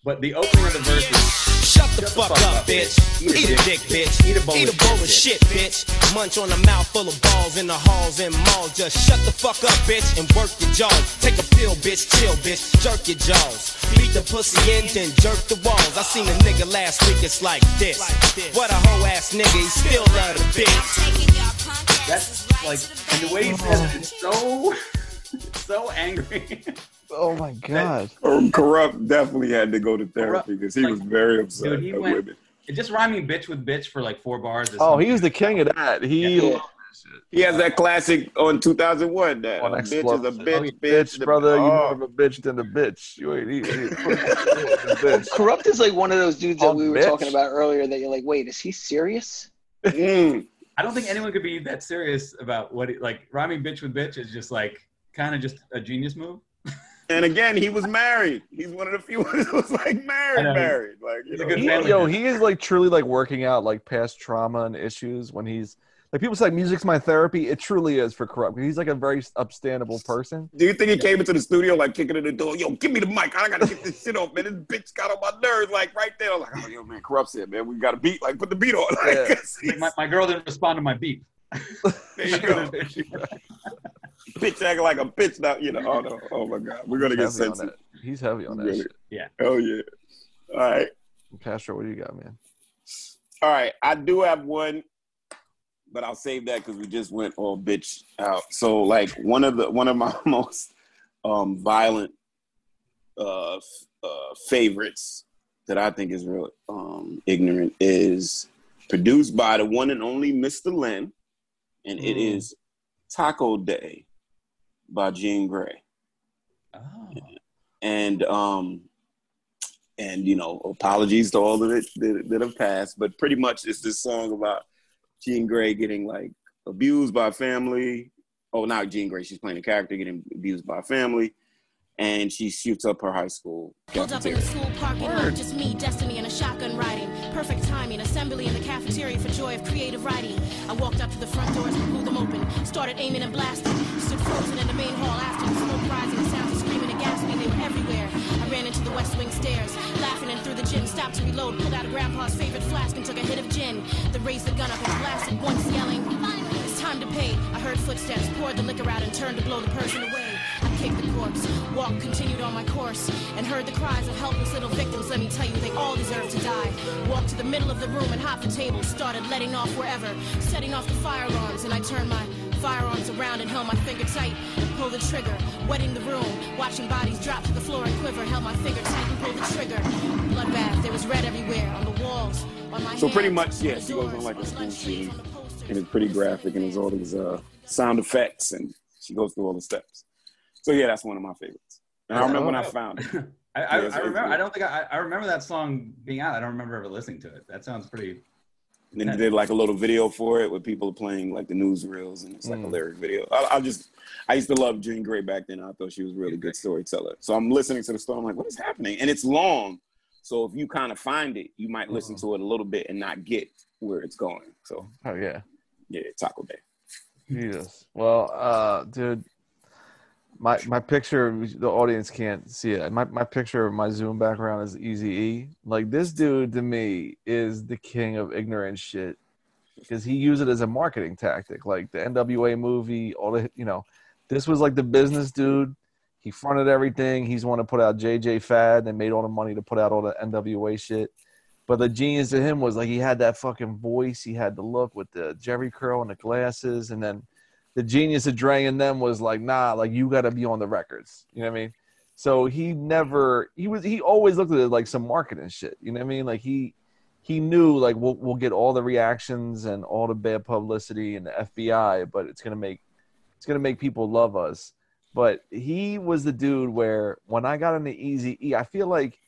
but the opening of the verse is Shut the fuck up, bitch. Eat a dick, bitch. Eat a bowl Eat of a bowl shit, of shit, bitch. Munch on a mouth full of balls in the halls and malls. Just shut the fuck up, bitch, and work your jaws. Take a pill, bitch. Chill, bitch. Jerk your jaws. Beat the pussy in, then jerk the walls. I seen a nigga last week. It's like this. What a hoe ass nigga. He still love the bitch. that's like, and the way he says it, it's so, so angry. Oh my god. Or Kurupt definitely had to go to therapy because he like, was very upset Dude, he went. women. It just rhyming bitch with bitch for like four bars. Oh, he was the king of that. He Yeah. loved. He has that classic on 2001 that On a bitch is a bitch, Oh, yeah. bitch, bitch, the- brother. You oh. more of a bitch than a bitch. You ain't eat. eat- bitch. Kurupt is like one of those dudes that Oh, we were bitch. talking about earlier. That you're like, wait, is he serious? Mm. I don't think anyone could be that serious about what he, like rhyming bitch with bitch is just like kind of just a genius move. And again, he was married. He's one of the few ones who was like married, married. Like you He's a know, good He- yo, man. he is like truly like working out like past trauma and issues when he's like people say like, music's my therapy. It truly is for Kurupt. He's like a very upstandable person. Do you think he came into the studio like kicking in the door? Yo, give me the mic. I gotta get this shit off, man. This bitch got on my nerves, like right there. I'm like, oh, yo, man, corrupts it, man. We got a beat. Like, put the beat on. Like, Yeah. My, my girl didn't respond to my beat. there you go. bitch acting like a bitch now. You know, oh no, oh my god, we're gonna get Heavy on censored. He's heavy on that Really? shit. Oh yeah. All right, Castro, what do you got, man? all right. I do have one, but I'll save that because we just went all bitch out. So like one of the one of my most um violent uh, uh favorites that I think is real um ignorant is produced by the one and only Mr. Len, and it Mm. is Taco Day by Jean Grae. Oh. and um and you know apologies to all of it that, that have passed but pretty much it's this song about Jean Grae getting like abused by family oh not Jean Grae she's playing a character getting abused by family and she shoots up her high school Pulled up in the school parking lot, just me, Destiny, and a shotgun riding. Perfect timing, assembly in the cafeteria for joy of creative writing. I walked up to the front doors blew them open. Started aiming and blasting. Stood frozen in the main hall after the smoke rising, the sounds of screaming and gasping, they were everywhere. I ran into the West Wing stairs, laughing and through the gym, stopped to reload, pulled out a grandpa's favorite flask and took a hit of gin. Then raised the gun up and blasted once, yelling, It's time to pay. I heard footsteps, poured the liquor out and turned to blow the person away. Kicked the corpse, walked, continued on my course, and heard the cries of helpless little victims. Let me tell you, they all deserve to die. Walked to the middle of the room and hopped the table, started letting off wherever, setting off the fire alarms, and I turned my firearms around and held my finger tight and pulled the trigger, wetting the room, watching bodies drop to the floor and quiver, held my finger tight and pulled the trigger. Bloodbath, there was red everywhere, on the walls, on my so pretty much yeah she goes on like a school lunch scene trays, on the posters. and it's pretty graphic and there's all these uh sound effects and she goes through all the steps so yeah that's one of my favorites and i remember when i found it I, I, Yeah, I remember. it's- I don't think I, I remember that song being out. I don't remember ever listening to it. That sounds pretty. And then they did like a little video for it with people playing like the newsreels, and it's like a Mm. lyric video. I, I just, I used to love Jean Grae back then. I thought she was a really good storyteller. So I'm listening to the story. I'm like, what is happening? And it's long, so if you kind of find it, you might listen to it a little bit and not get where it's going. So Oh yeah. yeah, Taco Day. Jesus. Well, uh, dude, my my picture, the audience can't see it. My my picture of my Zoom background is Easy E. Like this dude to me is the king of ignorant shit because he used it as a marketing tactic. Like the NWA movie, all the you know, this was like the business dude. He fronted everything. He's one to put out JJ Fad and made all the money to put out all the NWA shit. But the genius to him was like he had that fucking voice. He had the look with the Jheri curl and the glasses, and then the genius of Dre and them was like, nah, like you got to be on the records. You know what I mean? So he never, he was, he always looked at it like some marketing shit. You know what I mean? Like he, he knew like we'll we'll get all the reactions and all the bad publicity and the FBI, but it's gonna make, it's gonna make people love us. But he was the dude where when I got into Easy E, I feel like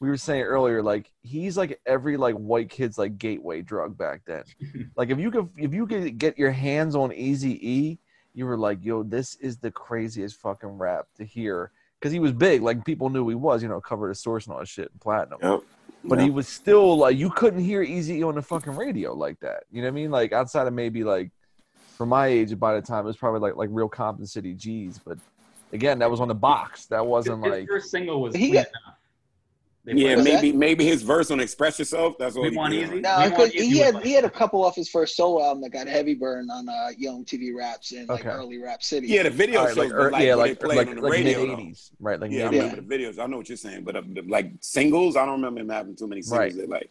we were saying earlier, like he's like every like white kid's like gateway drug back then. like if you could if you could get your hands on Easy E, you were like, yo, this is the craziest fucking rap to hear because he was big. Like people knew he was. You know, covered his source and all that shit and platinum. Yep. But Yep. he was still like you couldn't hear Easy E on the fucking radio like that. You know what I mean? Like outside of maybe like for my age by the time it was probably like like real Compton City G's. But again, that was on the box. That wasn't His like first single was He Clean got- Enough. They Yeah, played- maybe maybe his verse on "Express Yourself." That's what We he Want did. Eazy? No, We because Want he Eazy had was he had a couple off his first solo album that got heavy burn on uh, Yo MTV Raps and like Okay. early Rap City. Yeah, the video All right, shows, like, but er- like, yeah, what like like the like mid eighties, right? Like Yeah, I remember the videos. I know what you're saying, but uh, like singles, I don't remember him having too many singles Right. that like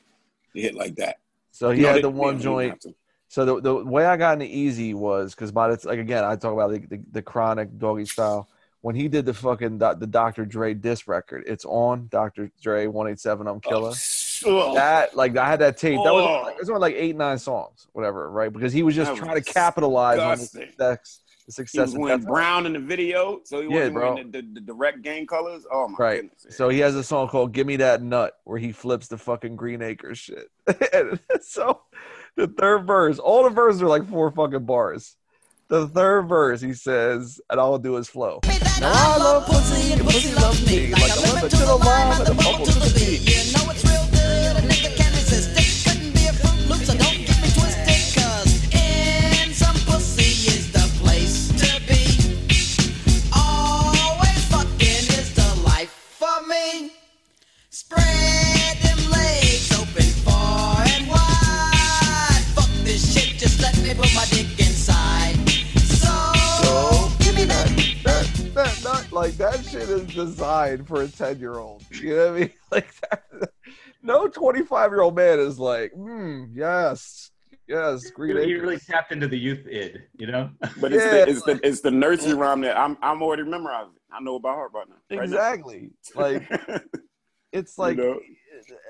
hit like that. So he No, had they- the yeah, one he didn't have joint. So the the way I got into Eazy was because by the like again I talk about the, the, the chronic doggy style. When he did the fucking doc- the Dr. Dre disc record, it's on Dr. Dre one eight seven I'm oh, killer. Oh, That like I had that tape. That was Oh. on, it was like eight nine songs, whatever, right? Because he was just That trying was to capitalize on the disgusting. success, the he was wearing brown in the video, so he Yeah, wasn't wearing the, the, the direct gang colors. Oh my Right. goodness. So he has a song called "Give Me That Nut" where he flips the fucking Green Acres shit. So the third verse, all the verses are like four fucking bars. The third verse, he says, and all I'll do is flow. Now I love pussy and pussy loves me. Like a lemon to the lime and a bubble to the tea. You know it's real good, a nigga can't resist it. Couldn't be a Fruit Loop, so don't get me twisted. 'cause in some pussy is the place to be. Always fucking is the life for me. Like that shit is designed for a ten year old. You know what I mean? Like that. No twenty five year old man is like, hmm, yes, yes, Green He really tapped into the youth id, you know? But it's, Yeah. the, it's the it's the nursery rhyme that I'm I'm already memorizing. I know about heart right now. right now. Exactly. Like it's like You know?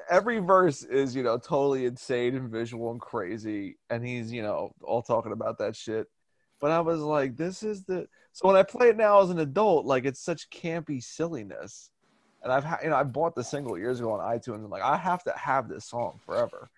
every verse is you know totally insane and visual and crazy and he's you know all talking about that shit but i was like this is the so when i play it now as an adult like it's such campy silliness and i've ha- you know i bought the single years ago on itunes and like i have to have this song forever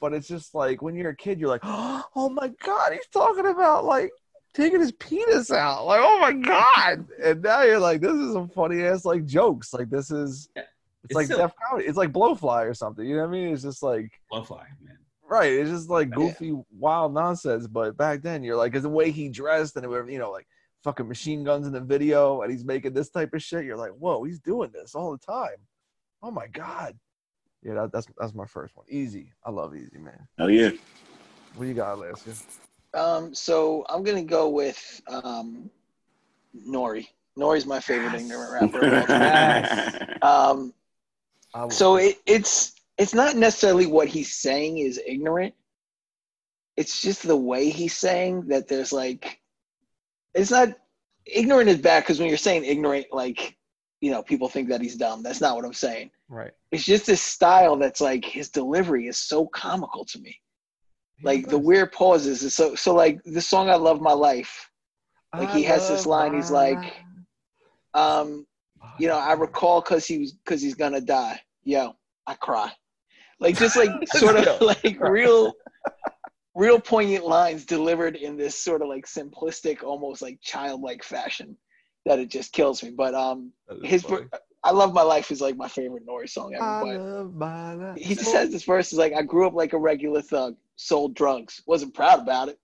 but it's just like when you're a kid you're like oh my god he's talking about like taking his penis out like oh my god and now you're like this is some funny ass like jokes like this is it's, It's like silly. Def comedy. It's like Blowfly or something. You know what I mean? It's just like Blowfly, man. right. It's just like goofy, wild nonsense. But back then, you're like, 'cause the way he dressed and it you know, like fucking machine guns in the video, and he's making this type of shit. You're like, whoa, he's doing this all the time. Oh my god. Yeah, that, that's that's my first one. Eazy. I love Eazy, man. Oh yeah. What you got, Alaska? Um, so I'm gonna go with um, Nori. Nori's my favorite ignorant rapper. Of. Um, so it, it's it's not necessarily what he's saying is ignorant. It's just the way he's saying that there's like, it's not ignorant is bad because when you're saying ignorant, like, you know, people think that he's dumb. That's not what I'm saying. right. It's just this style that's like his delivery is so comical to me. Like the weird pauses is so so like the song I Love My Life. Like he I has this line, he's like, um, you know, I recall cause he was cause he's gonna die. Yo, I cry. Like just like sort of like real real poignant lines delivered in this sort of like simplistic, almost like childlike fashion that it just kills me. But um his funny. I Love My Life is like my favorite Nori song ever. I But love my life. he just has this verse is like, I grew up like a regular thug, sold drugs, wasn't proud about it.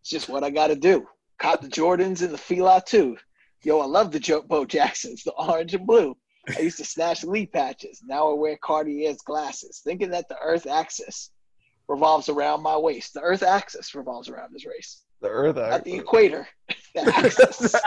It's just what I got to do. Caught the Jordans and the Fila too. Yo, I love the Joe Bo Jacksons, the orange and blue. I used to snatch leaf patches. Now I wear Cartier's glasses, thinking that the Earth axis revolves around my waist. The Earth axis revolves around his race, The Earth axis. At the equator. The axis. Um,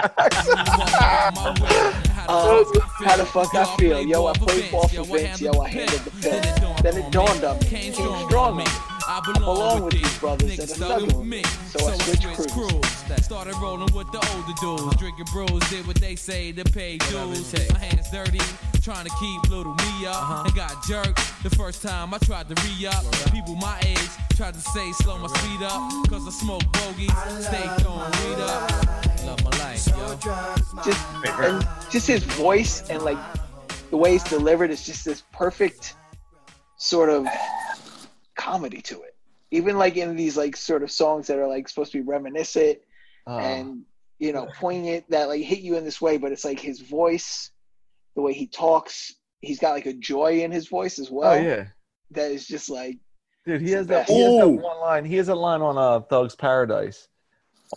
how the fuck I feel? Yo, I played ball for Vince. Yo, I handled the pill. Then it dawned on me. Came strong on me. I belong with these brothers that are thugging with me. So I switched crews. Started rolling with the older dudes, drinking brews, did what they say to pay dues. My hands dirty, trying to keep little me up, uh-huh. and got jerked the first time I tried to re up. People my age tried to say slow my speed up, cause I smoke bogeys, stay throwing weed up. Love my life, yo. just and just his voice and like the way it's delivered is just this perfect sort of comedy to it. Even like in these like sort of songs that are like supposed to be reminiscent Oh. and you know poignant that like hit you in this way, but it's like his voice the way he talks. He's got like a joy in his voice as well. oh yeah, That is just like dude. He has that. best. He has that Ooh. one line. He has a line on uh, Thug's Paradise,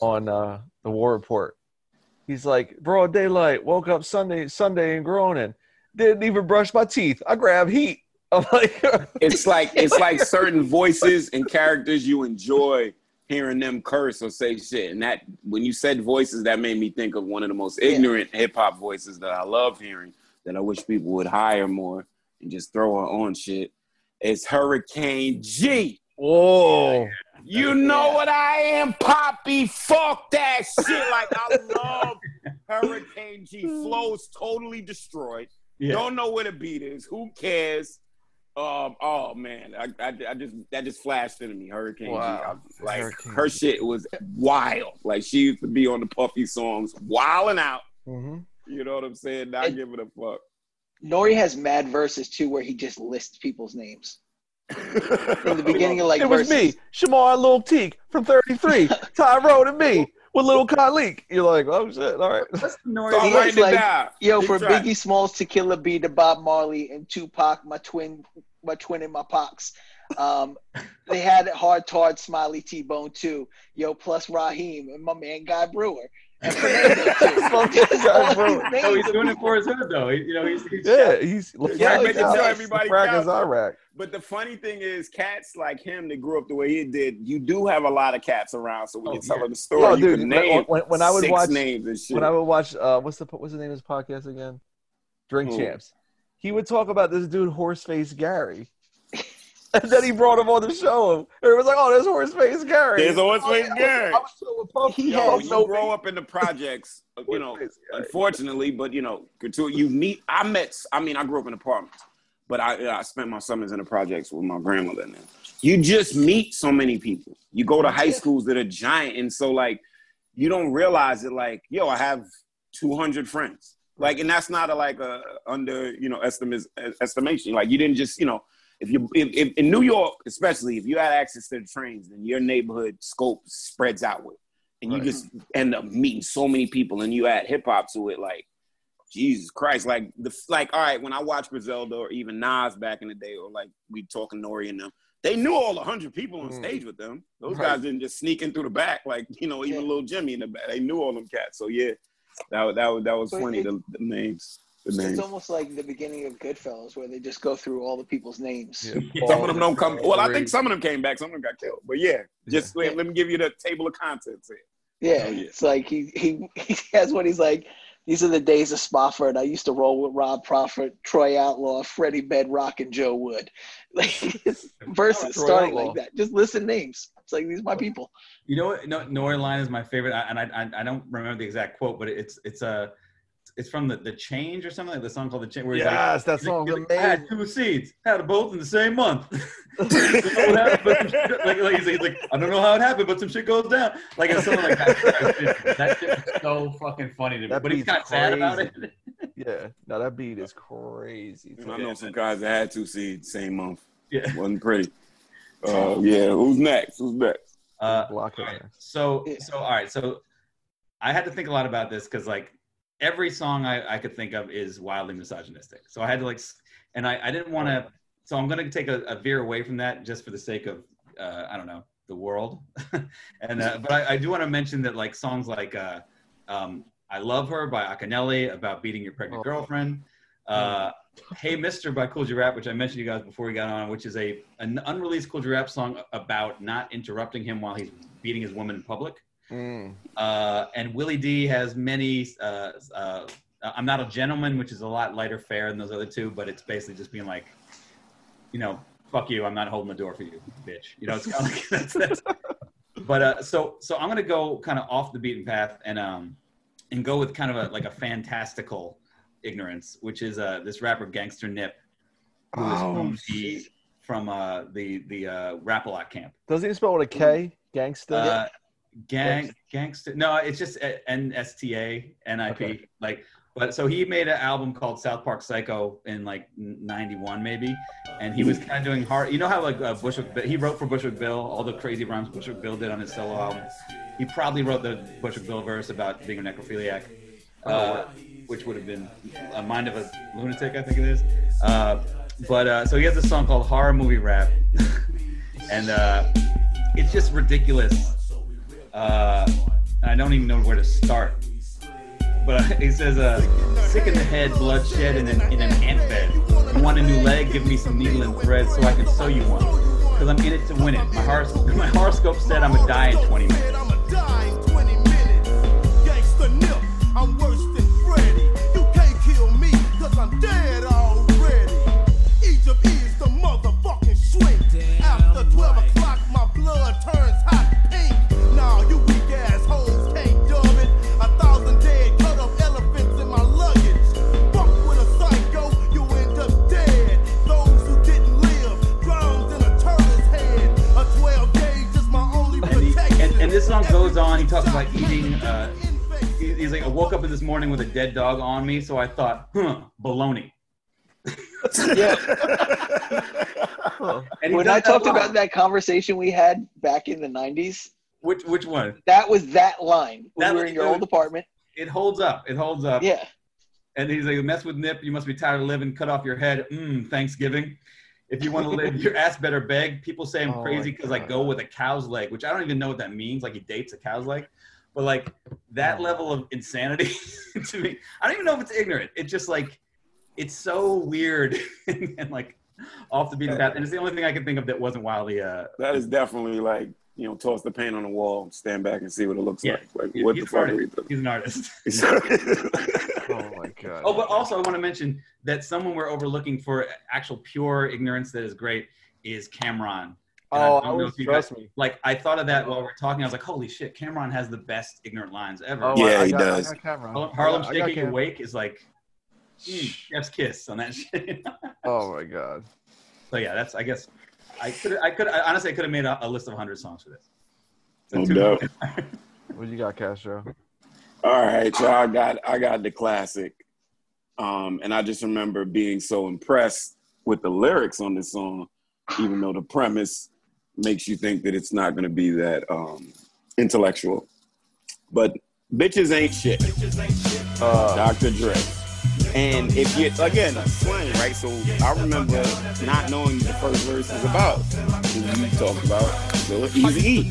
on uh, the War Report. He's like, broad daylight. Woke up Sunday, Sunday and groaning. Didn't even brush my teeth. I grab heat. I'm like, It's like it's like certain voices and characters you enjoy hearing them curse or say shit. And that when you said voices, that made me think of one of the most ignorant hip hop voices that I love hearing. That I wish people would hire more and just throw her on shit. It's Hurricane G. whoa. You know what I am, Poppy. Fuck that shit. Like I love Hurricane G. Flow's totally destroyed. Yeah. Don't know where the beat is. Who cares? Um. Oh man, I, I, I just that just flashed into me. Hurricane Wow. G. I- like Hurricane her shit was wild. Like she used to be on the Puffy songs, wilding out. hmm You know what I'm saying? Not And- giving a fuck. Nori has mad verses too, where he just lists people's names from the beginning of like it was verses. me, Shamar Lil Teak from 33, Tyrone and me with Little Khalik. You're like, oh shit, all right. What's the Nori? Start He writing is it like, down. Yo, Keep from. Biggie Smalls to Killer B to Bob Marley and Tupac, my twin, my twin and my pox. Um, they had Hard Tard, Smiley T Bone too. Yo, plus Raheem and my man Guy Brewer. And Fernando, too. Just all these No, names Oh, he's doing it for his hood though. He, you know, he's, he's Yeah, he's Yeah, he making does. everybody Frack is Iraq. But the funny thing is, cats like him that grew up the way he did, you do have a lot of cats around. So when Oh, you're telling yeah. the story, Oh, you dude, can when- name when- when I would six watch- names and shit. When I would watch, uh, what's the what's the name of his podcast again? Drink Who? Champs. He would talk about this dude, Horseface Gary. And then he brought him on the show. Everyone's like, "Oh, there's Horseface Gary." There's Horseface oh, I was- Gary. I was still with Puffy. He Yo, Yo, has- you no grow up in the projects, you know, Horseface unfortunately, but you know, gratu- you meet. I met. I mean, I grew up in apartments, but I I spent my summers in the projects with my grandmother. And them. you just meet so many people. You go to high schools that are giant, and so like you don't realize it. Like, yo, I have two hundred friends. Like, and that's not a like a under you know estimate estimation. Like, you didn't just you know. If you if, if in New York, especially if you had access to the trains, then your neighborhood scope spreads outward and you Right. just end up meeting so many people and you add hip hop to it like Jesus Christ like the like all right when I watched Griselda or even Nas back in the day or like we talking Nori and them they knew all the hundred people on Mm. stage with them those Right. guys didn't just sneak in through the back like you know even Yeah. little Jimmy in the back they knew all them cats so yeah that was- that was that was But funny it- the, the names the It's almost like the beginning of Goodfellas, where they just go through all the people's names. Yeah, some of them don't come well I think some of them came back some of them got killed but yeah just Yeah. Let, let me give you the table of contents here Yeah, Oh, yeah. it's like he, he he has what he's like. These are the days of Spofford. I used to roll with Rob Prophet, Troy Outlaw, Freddie Bedrock, and Joe Wood. Like verses starting Outlaw. like that. Just listen names. It's like these are my oh. people. You know what? No, Nori line is my favorite, I- and I, I I don't remember the exact quote, but it's it's a it's from the the change or something like the song called the change. Where he's like, Yes, that song like- song's he's like, I had two seeds, had them both in the same month. You what happened, but some shit- like, like, he's, he's like, I don't know how it happened, but some shit goes down. Like it's something like that. that shit is so fucking funny to me. That but he's beat's kind of sad about it. Yeah, no, that beat is crazy. I know some guys that had two seeds same month Yeah. wasn't pretty uh, yeah who's next who's next Uh, Block it all right, so Yeah. so all right, so I had to think a lot about this because like every song I, I could think of is wildly misogynistic. So I had to like, and I, I didn't want to. So I'm going to take a, a veer away from that just for the sake of uh, I don't know the world. and uh, but I, I do want to mention that like songs like uh, um, "I Love Her" by Akinyele about beating your pregnant Oh. girlfriend. Uh, "Hey Mister" by Kool G Rap, which I mentioned to you guys before we got on, which is a an unreleased Kool G Rap song about not interrupting him while he's beating his woman in public. Mm. Uh, and Willie D has many. Uh, uh, I'm not a gentleman, which is a lot lighter fare than those other two, but it's basically just being like, you know, fuck you. I'm not holding the door for you, bitch. You know, it's kind of like that's, that's. But uh, so so I'm gonna go kind of off the beaten path and um and go with kind of a like a fantastical ignorance, which is uh this rapper Gangster Nip, who is Oh, from the from uh the the uh Rap-A-Lot camp. Doesn't he spell with a K? Gangster. Uh, gang gangster. No, it's just N S T A N I P. Okay. Like, but so he made an album called South Park Psycho in like '91 maybe, and he was kind of doing hard. You know how like uh, Bushwick, he wrote for Bushwick Bill all the crazy rhymes Bushwick Bill did on his solo album. He probably wrote the Bushwick Bill verse about being a necrophiliac. uh, which would have been a mind of a lunatic, I think it is. Uh, but uh, so he has a song called Horror Movie Rap, and uh, it's just ridiculous. Uh, I don't even know where to start. But he says, uh, "Sick in the head, bloodshed in an in an ant bed. You want a new leg? Give me some needle and thread so I can sew you one. Cause I'm in it to win it. My horos- my horoscope said I'm gonna die in 20 minutes. Dead dog on me, so I thought, huh, baloney. And he when I talked line. about that conversation we had back in the '90s, which which one? That was that line That we were was- in your old apartment. It holds up. It holds up. Yeah. And he's like, mess with Nip, you must be tired of living. Cut off your head. Mm, Thanksgiving. If you want to live, your ass better beg. People say I'm Oh crazy because I go with a cow's leg, which I don't even know what that means. Like he dates a cow's leg. But like that level of insanity to me, I don't even know if it's ignorant. It's just like it's so weird and, and like off the beaten path. And it's the only thing I can think of that wasn't wildly uh That is definitely like you know, toss the paint on the wall, stand back and see what it looks Yeah. like. Like He- what the fuck are we doing? He's an artist. Oh my god. Oh, but also I want to mention that someone we're overlooking for actual pure ignorance that is great is Cam'ron. And Oh, don't I know was- if you trust guys- me. Like I thought of that while we are talking. I was like, holy shit, Cam'ron has the best ignorant lines ever. Oh, I- I got- I got Cam'ron. Harlem, Harlem I got- I Shake got It Your Cam- Wake is like mm, Chef's kiss on that shit. Oh my god. so yeah, that's I guess I could I could I, honestly I could have made a, a list of 100 songs for this. So No doubt. What do you got, Castro? All right, so I got I got the classic, um, and I just remember being so impressed with the lyrics on this song, even though the premise makes you think that it's not going to be that um, intellectual. But bitches ain't shit. Uh, Dr. Dre. And if you again slang, right? So I remember not knowing the first verse is about. Who you talk about so Eazy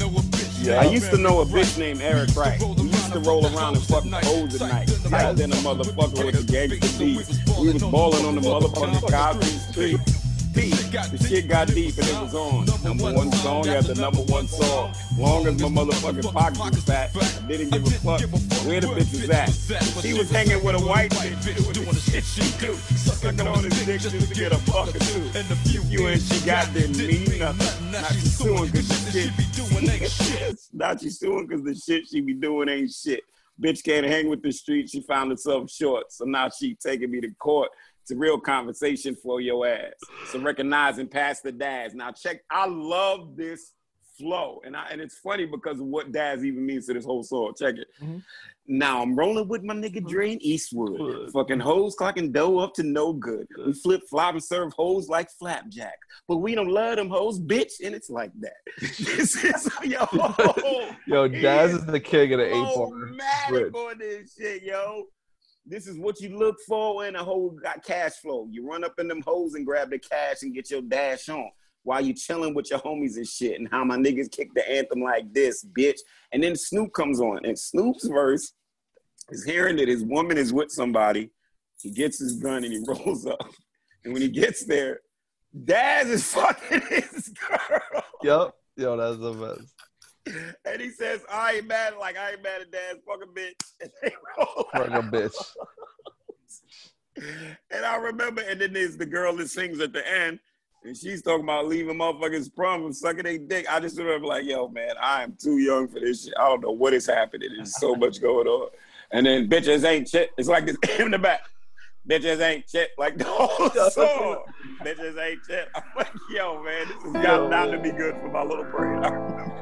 I used to know a bitch named Eric Wright. We used to roll around and fuck hoes at night. Tighter than a motherfucker with the gangster D. We was balling on the motherfucking Cosby Street. The shit got deep and it was on. Number one song after number one song. Long as my motherfucking pocket was fat, I didn't give a fuck where the bitch was at. He was hanging with a white bitch doing the shit she do. Sucking on his dick just to get a buck or two. And the few you and she got didn't mean nothing. Not she suing cause the shit be doing ain't shit. Not she suing cause the shit she be doing ain't shit. Bitch can't hang with the street. She found herself short. So now she taking me to court. It's a real conversation for your ass. So recognizing past the dads. Now check. I love this flow, and I and it's funny because what dads even means to this whole song. Check it. Mm-hmm. Now I'm rolling with my nigga Dre and Eastwood. Fucking hoes clocking dough up to no good. We flip flop and serve hoes like flapjack. But we don't love them hoes, bitch, and it's like that. this is yo. Yo, Daz is the king of the eight Oh, bar. Matic on this shit, yo. This is what you look for in a hoe got cash flow. You run up in them hoes and grab the cash and get your dash on while you chilling with your homies and shit. And how my niggas kick the anthem like this, bitch. And then Snoop comes on, and Snoop's verse is hearing that his woman is with somebody. He gets his gun and he rolls up. And when he gets there, Daz is fucking his girl. Yep. Yo, that's the best. And he says, I ain't mad, like I ain't mad at Daz, fuck a bitch. And they roll Fuck a bitch. And I remember, and then there's the girl that sings at the end, and she's talking about leaving motherfuckers prom and sucking their dick. I just remember like, yo, man, I am too young for this shit. I don't know what is happening. There's so much going on. And then bitches ain't shit. It's like this in the back. Bitches ain't shit. Like the whole song. bitches ain't shit. I'm like, yo, man, this has got down to be good for my little brain.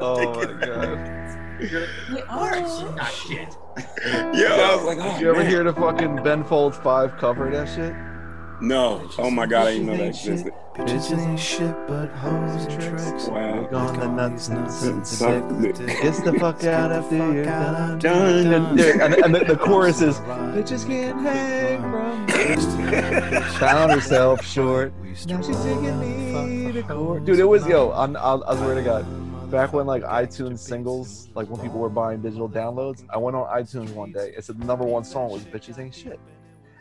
I remember Oh thinking my that. god. Art, not shit. Yo, I was like, oh, Did you ever man. hear the fucking Ben Folds 5 cover that shit? No. Oh my god, I didn't know that existed. Bitches ain't shit but hoes and tricks. Wow. Gone the nuts and Get the fuck out after you're done. Done. And, and, and the, the chorus is, bitches can't hang from Found herself short. Now she's taking me to court. Dude, it was, yo, I'm, I'll, I swear to God. Back when like iTunes singles, like when people were buying digital downloads, I went on iTunes one day. It said the number one song was "Bitches Ain't Shit,"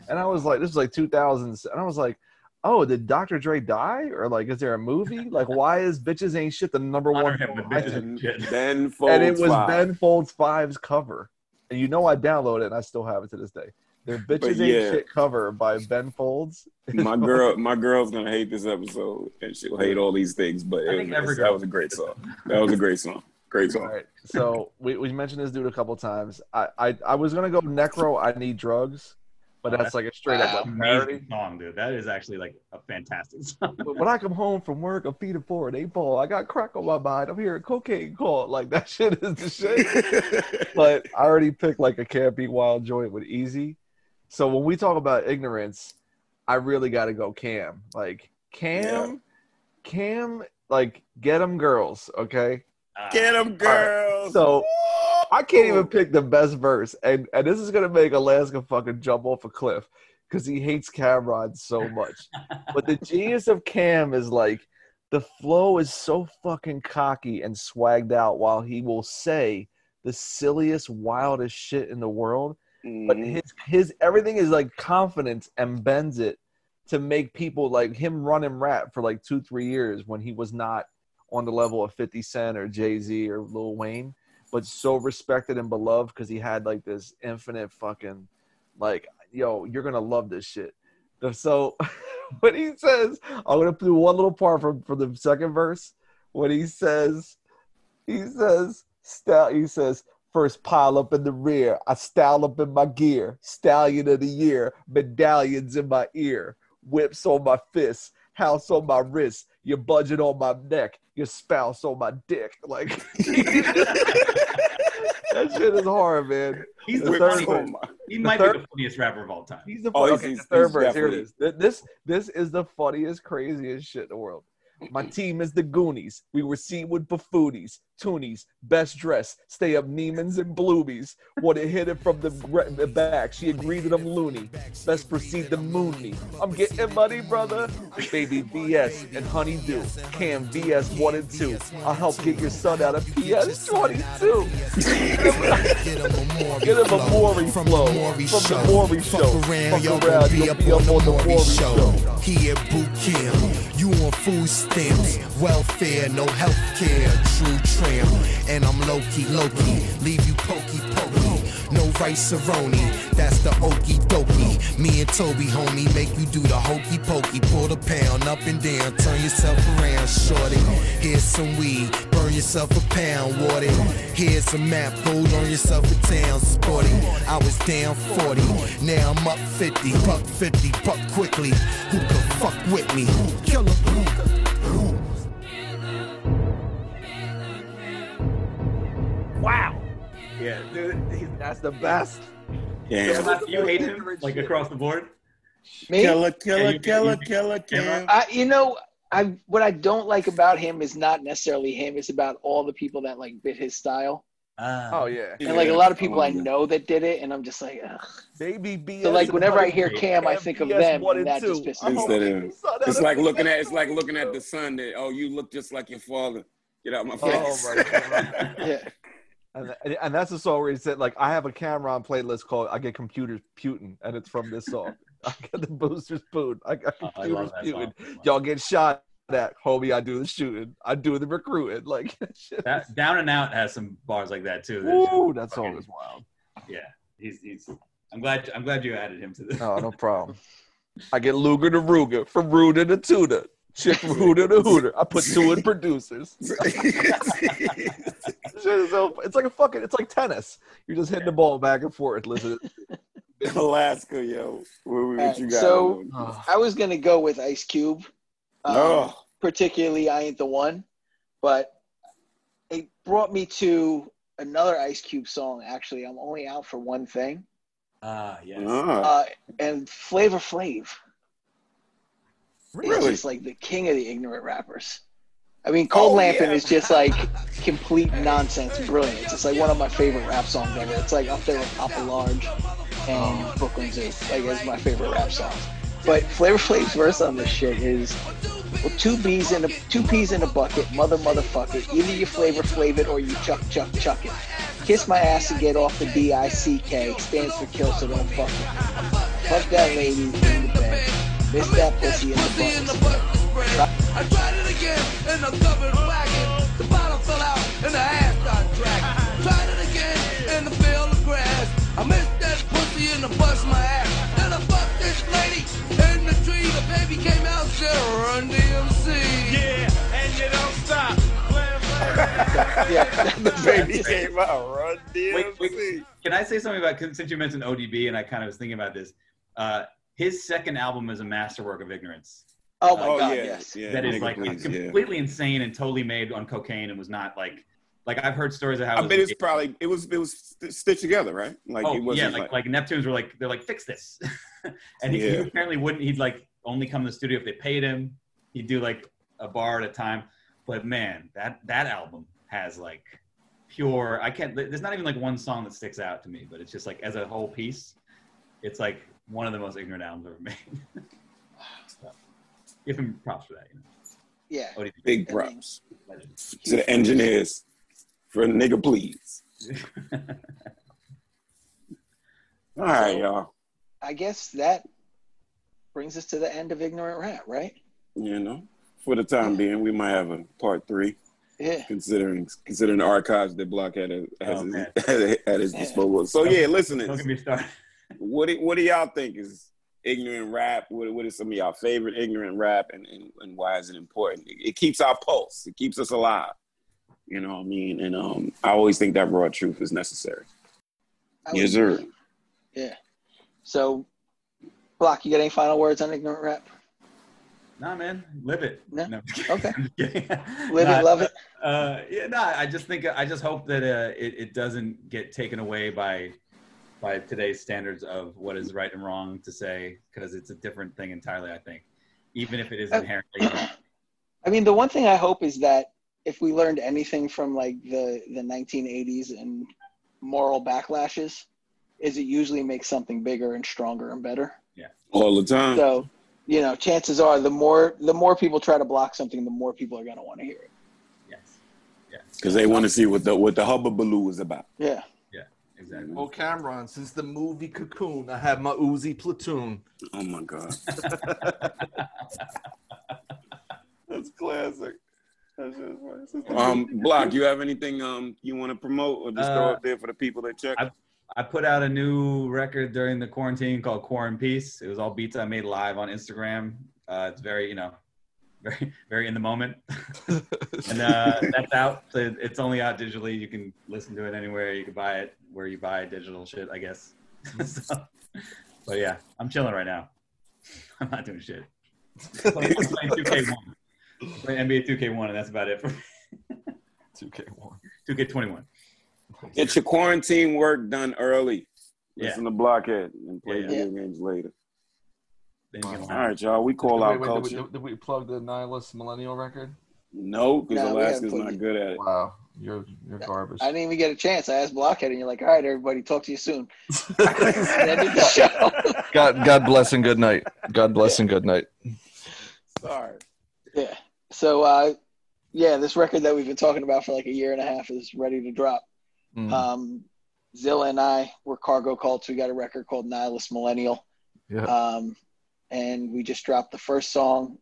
and I was like, "This was like 2000," and I was like, "Oh, did Dr. Dre die, or like, is there a movie? Like, why is "Bitches Ain't Shit" the number one?" Him on and. Ben Folds and it was Five. Ben Folds Five's cover. And you know I downloaded it and I still have it to this day. Their bitches ain't yeah. shit cover by Ben Folds. my girl, my girl's gonna hate this episode, and she'll hate all these things. But I it think was, every that was a great song. That was a great song. Great song. All right. So we, we mentioned this dude a couple times. I, I I was gonna go Necro. I need drugs, but Oh, that's like a straight Wow. up like parody. Amazing song, dude. That is actually like a fantastic song. But when I come home from work, I'm feeding for an eight ball. I got crack on my mind. I'm hearing cocaine call. Like that shit is the shit. but I already picked like a campy wild joint with Eazy. So when we talk about ignorance, I really got to go Cam. Like Cam, Cam, like get them girls, okay? Ah, Get them girls. So I can't even pick the best verse, and and this is gonna make Alaska fucking jump off a cliff because he hates Cam'ron so much. but the genius of Cam is like the flow is so fucking cocky and swagged out, while he will say the silliest, wildest shit in the world. But Mhm. his his everything is like confidence and bends it to make people like him run and rap for like two three years when he was not on the level of 50 Cent or Jay Z or Lil Wayne, but so respected and beloved because he had like this infinite fucking like yo you're gonna love this shit. So when he says I'm gonna do one little part from from the second verse when he says he says style he says first pile up in the rear i style up in my gear stallion of the year medallions in my ear whips on my fists house on my wrist your budget on my neck your spouse on my dick like that shit is hard man He's The the third funniest. verse. He The might third- be the funniest rapper of all time. He's the Oh, he's- okay, the he's- third he's verse. Here it definitely- is. Th- This this is the funniest, craziest shit in the world. My team is the Goonies. We were seen with buffoonies, toonies, best Dress, stay up Neiman's and Bloomies. Want to hit it from the, back. She agreed that I'm loony. Best proceed to moon me. I'm getting money, brother. Baby BS and Honeydew. Cam BS 1 and 2. I'll help get your son out of PS 22. Get him a Maury flow. From the Maury show. Fuck around, you'll be up on the Maury show. He at boot camp. You on food stamps, welfare, no health care, true And I'm low key, low key, leave you pokey pokey. No rice roni, that's the okey dokey. Me and Toby, homie, make you do the hokey pokey. Pull the pound up and down, turn yourself around, shorty. Here's some weed, burn yourself a pound, water. Here's a map, go learn yourself a town, sporty. I was down 40, now I'm up 50, buck 50, buck quickly. Who could fuck with me? Killer. Wow. Yeah, dude. That's the best. Yeah. you hate him like across the board. Me? Killer, killer, Yeah, you- killer, you- killer, killer. I, you know, I what I don't like about him is not necessarily him. It's about all the people that like bit his style, ah. Oh yeah. and like a lot of people I oh, know that did it, and I'm just like, ugh. Baby BS. So like whenever I hear Cam, I think of them, and that just pisses me Instead hoping of, you saw that it's like looking at it's like looking at the sun that oh you look just like your father. Get out of my oh, face. Oh my god. Yeah. And, and, that's the song where he said, like, I have a Cam'ron playlist called "I Get Computers Putin," and it's from this song. I got the boosters Putin. I got Oh, I computers that Putin. Y'all get shot at, homie. I do the shooting. I do the recruiting. Like, shit. That, Down and Out has some bars like that too. That's- Woo, that song is wild. Yeah, he's he's. I'm glad I'm glad you added him to this. Oh, no problem. I get Luger to Ruger, from Ruder to Tudor, Chick from Hooter to Hooter. I put two in producers. Shit is so- it's like a fucking, it's like tennis. You're just hitting the ball back and forth. Listen, Alaska, yo. What, what Alright, you got? so Oh. I was gonna go with Ice Cube. Um, Oh. particularly I ain't the one, but it brought me to another Ice Cube song. Actually, I'm only out for one thing, Ah, yes. Ah. uh, and Flavor Flav. is just like the king of the ignorant rappers. I mean, Cold Oh, Lamping yeah. is just like complete nonsense brilliance. It's like one of my favorite rap songs ever. It's like up there with Papa Large and Brooklyn Zoo. Like it's my favorite rap song. But Flavor Flav's verse on this shit is well, two bees in a two peas in a bucket, mother motherfucker. Either you flavor flav it or you chuck chuck chuck it. Kiss my ass and get off the D I C K stands for kill, so don't fuck it. Fuck that lady in the bed. Miss that pussy in the butt. I tried it again in the covered wagon. The bottom fell out and the ass got dragged. Tried it again in the field of grass. I missed that pussy and I bust my ass. Then I fucked this lady in the tree. The baby came out, said run DMC. Yeah, and you don't stop. yeah, the baby came out. Run Wait, wait, can I say something about since you mentioned ODB and I kind of was thinking about this? Uh, his second album is a masterwork of ignorance. Oh my Oh, god, yeah, yes. yeah. that is Nigga, like please, yeah. completely insane and totally made on cocaine and was not like like I've heard stories of how I it was bet it's probably it was it was stitched together, right? Like oh it wasn't yeah, like, like Neptunes were like they're like fix this, and he, he apparently wouldn't. He'd like only come to the studio if they paid him. He'd do like a bar at a time. But man, that that album has like pure. I can't. There's not even like one song that sticks out to me, but it's just like as a whole piece, it's like one of the most ignorant albums ever made. So, give him props for that. You know? Yeah. ODB. big props Legend. to the engineers for a nigga please. All right, y'all. I guess that brings us to the end of ignorant rap, right? You know, for the time being, we might have a part three. Yeah. Considering considering the archives that Block had at, has Oh, his, man. at his disposal. So yeah, listen. Don't get me started. What do, what do y'all think is ignorant rap? What, what is some of y'all favorite ignorant rap, and, and, and why is it important? It, it keeps our pulse. It keeps us alive. You know what I mean? And um, I always think that raw truth is necessary. Yes, sir. Yeah. So, Block, you got any final words on ignorant rap? Nah, man, live it. No? no Okay. Live it, love it. Uh, yeah, no, I just think I just hope that uh, it, it doesn't get taken away by by today's standards of what is right and wrong to say because it's a different thing entirely. I think, even if it is Uh, inherently wrong. I mean, the one thing I hope is that if we learned anything from like the the 1980s and moral backlashes, is it usually makes something bigger and stronger and better. Yeah. All the time. So, you know, chances are the more the more people try to block something, the more people are going to want to hear it. Yes. Yeah. Because they want to see what the what the hubbubaloo is about. Yeah. Yeah. Exactly. Oh, Cam'ron, since the movie Cocoon, I have my Uzi platoon. Oh my god. That's classic. Um, Block, you have anything um you want to promote or just throw up there for the people that check? I, I put out a new record during the quarantine called Quarantine Peace. It was all beats I made live on Instagram. Uh, it's very, you know, very, very in the moment. and uh, that's out. So it's only out digitally. You can listen to it anywhere. You can buy it where you buy digital shit, I guess. so, but yeah, I'm chilling right now. I'm not doing shit. I'm playing 2K1. I'm playing NBA 2K1, and that's about it for me 2K1. 2K21. Get your quarantine work done early. Yeah. Listen to Blockhead and play Yeah. video games later. Then you can All right, y'all. We call Wait, out wait, did, we, culture. did, did we plug the Nihilist Millennial record? No, because No, we haven't Alaska's not good at it. Wow, you're you're garbage. I didn't even get a chance. I asked Blockhead, and you're like, "All right, everybody, talk to you soon." Ended the show. God, God bless and good night. God bless and good night. Sorry. Yeah. So, uh, yeah, this record that we've been talking about for like a year and a half is ready to drop. Mm. Um, Zilla and I were cargo cults. We got a record called Nihilist Millennial. Yeah. Um, and we just dropped the first song.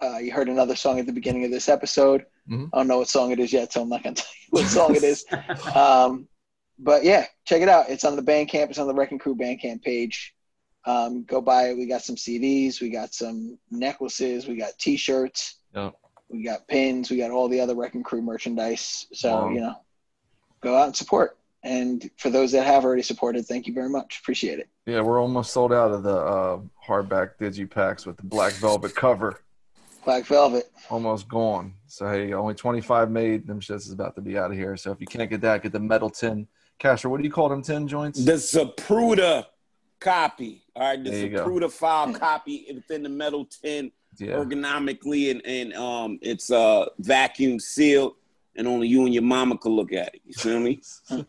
Uh, you heard another song at the beginning of this episode. Mhm. I don't know what song it is yet, so I'm not going to tell you what song it is. Um, but yeah, check it out. It's on the Bandcamp. It's on the Wrecking Crew Bandcamp page. Um, go buy it. We got some CDs. We got some necklaces. We got T-shirts. Yeah. We got pins. We got all the other Wrecking Crew merchandise. So Wow. you know, go out and support. And for those that have already supported, thank you very much. Appreciate it. Yeah, we're almost sold out of the uh, hardback digipacks with the black velvet cover. Black Velvet. Almost gone. So hey, only 25 made. Them shits is about to be out of here. So if you can't get that, get the metal tin. Casher, what do you call them tin joints? The Zapruder copy. All right, the There you go. File copy within the metal tin Yeah. ergonomically and, and um it's uh vacuum sealed and only you and your mama could look at it. You feel me?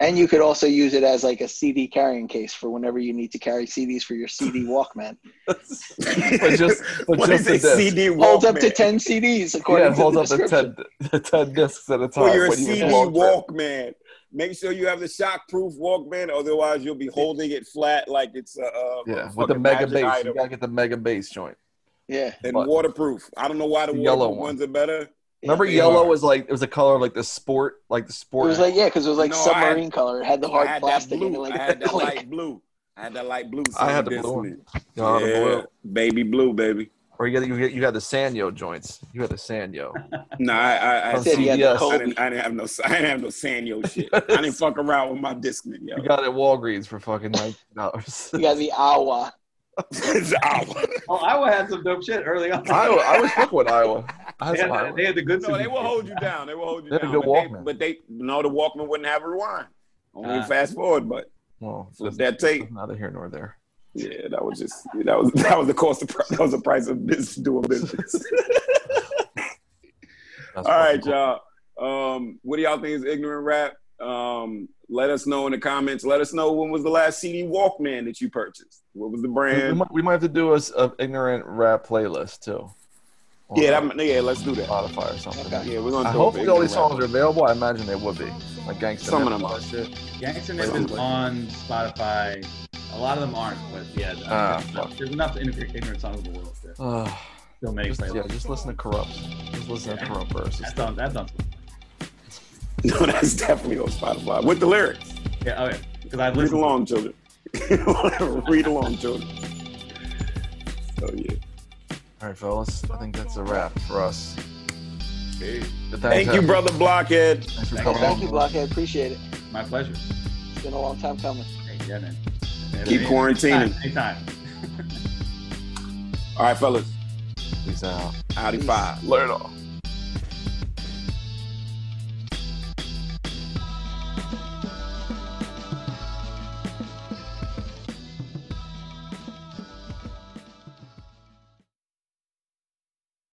And you could also use it as like a CD carrying case for whenever you need to carry CDs for your CD Walkman. but just, but What just is a disc. CD Holds up to 10 CDs according Yeah, it holds to up the to description. 10, 10 discs at a time. For your when you CD walk there. Walkman. Make sure you have the shockproof Walkman, otherwise you'll be holding it flat like it's a, a Yeah, with the mega magic bass. item. You gotta get the mega bass joint. Yeah. and But- waterproof. I don't know why the, The waterproof yellow one. ones are better. Remember, they yellow are. was like it was a color of like the sport, like the sport. It was like, yeah, because it was like No, I submarine had- color. It had the I hard had plastic in it. blue. Like, I had that light blue. I had that light blue. I had the blue one. You know, the Yeah, blue. baby blue, baby. Or you got you got you got the Sanyo joints. You had the Sanyo. No, I I, I, From said he had the CVS. Kobe. I, didn't, I didn't have no I didn't have no Sanyo shit. I didn't fuck around with my Discman, yo. You got it at Walgreens for fucking nineteen dollars. You got the Aiwa. It's Aiwa. Oh, Aiwa had some dope shit early on. Aiwa, I was fucking with Aiwa. I had They had, Aiwa. they had the good. No, they will hold you down. They will hold you They had a down. good but, they, Walkman. but they no, the Walkman wouldn't have a rewind. Only Ah. fast forward, but Well, Flip that tape. Neither here nor there. yeah, that was just that was that was the cost of that was the price of business doing business. All right, cool. y'all. Um, what do y'all think is ignorant rap? Um, let us know in the comments. Let us know when was the last CD Walkman that you purchased. What was the We, we brand? might, we might have to do a, s- a ignorant rap playlist too. On, Yeah, that, yeah. Let's do that. Spotify or something. Yeah, we're gonna. I hope all these ignorant songs rap. are available. I imagine they would be. Like Gangsta. Some of them are. Shit. Gangsta Nip is on Spotify. A lot of them aren't, but yeah, Ah, there's, there's enough ignorant, ignorant songs in the world to Uh, still make just, yeah, just listen to Kurupt. Just listen to Kurupt verses. That's on. That's on. No, that's definitely on Spotify with the lyrics. Yeah. Oh yeah. Because I've Read listened. along, children. Read along, children. Oh yeah. All right, fellas. I think that's a wrap for us. But thanks, Thank you, brother Blockhead. Thanks for Thank coming Thank you. Blockhead. Appreciate it. My pleasure. It's been a long time coming. Hey, yeah, man. Keep quarantining. Anytime. All right, fellas. Peace out. Howdy five. Later.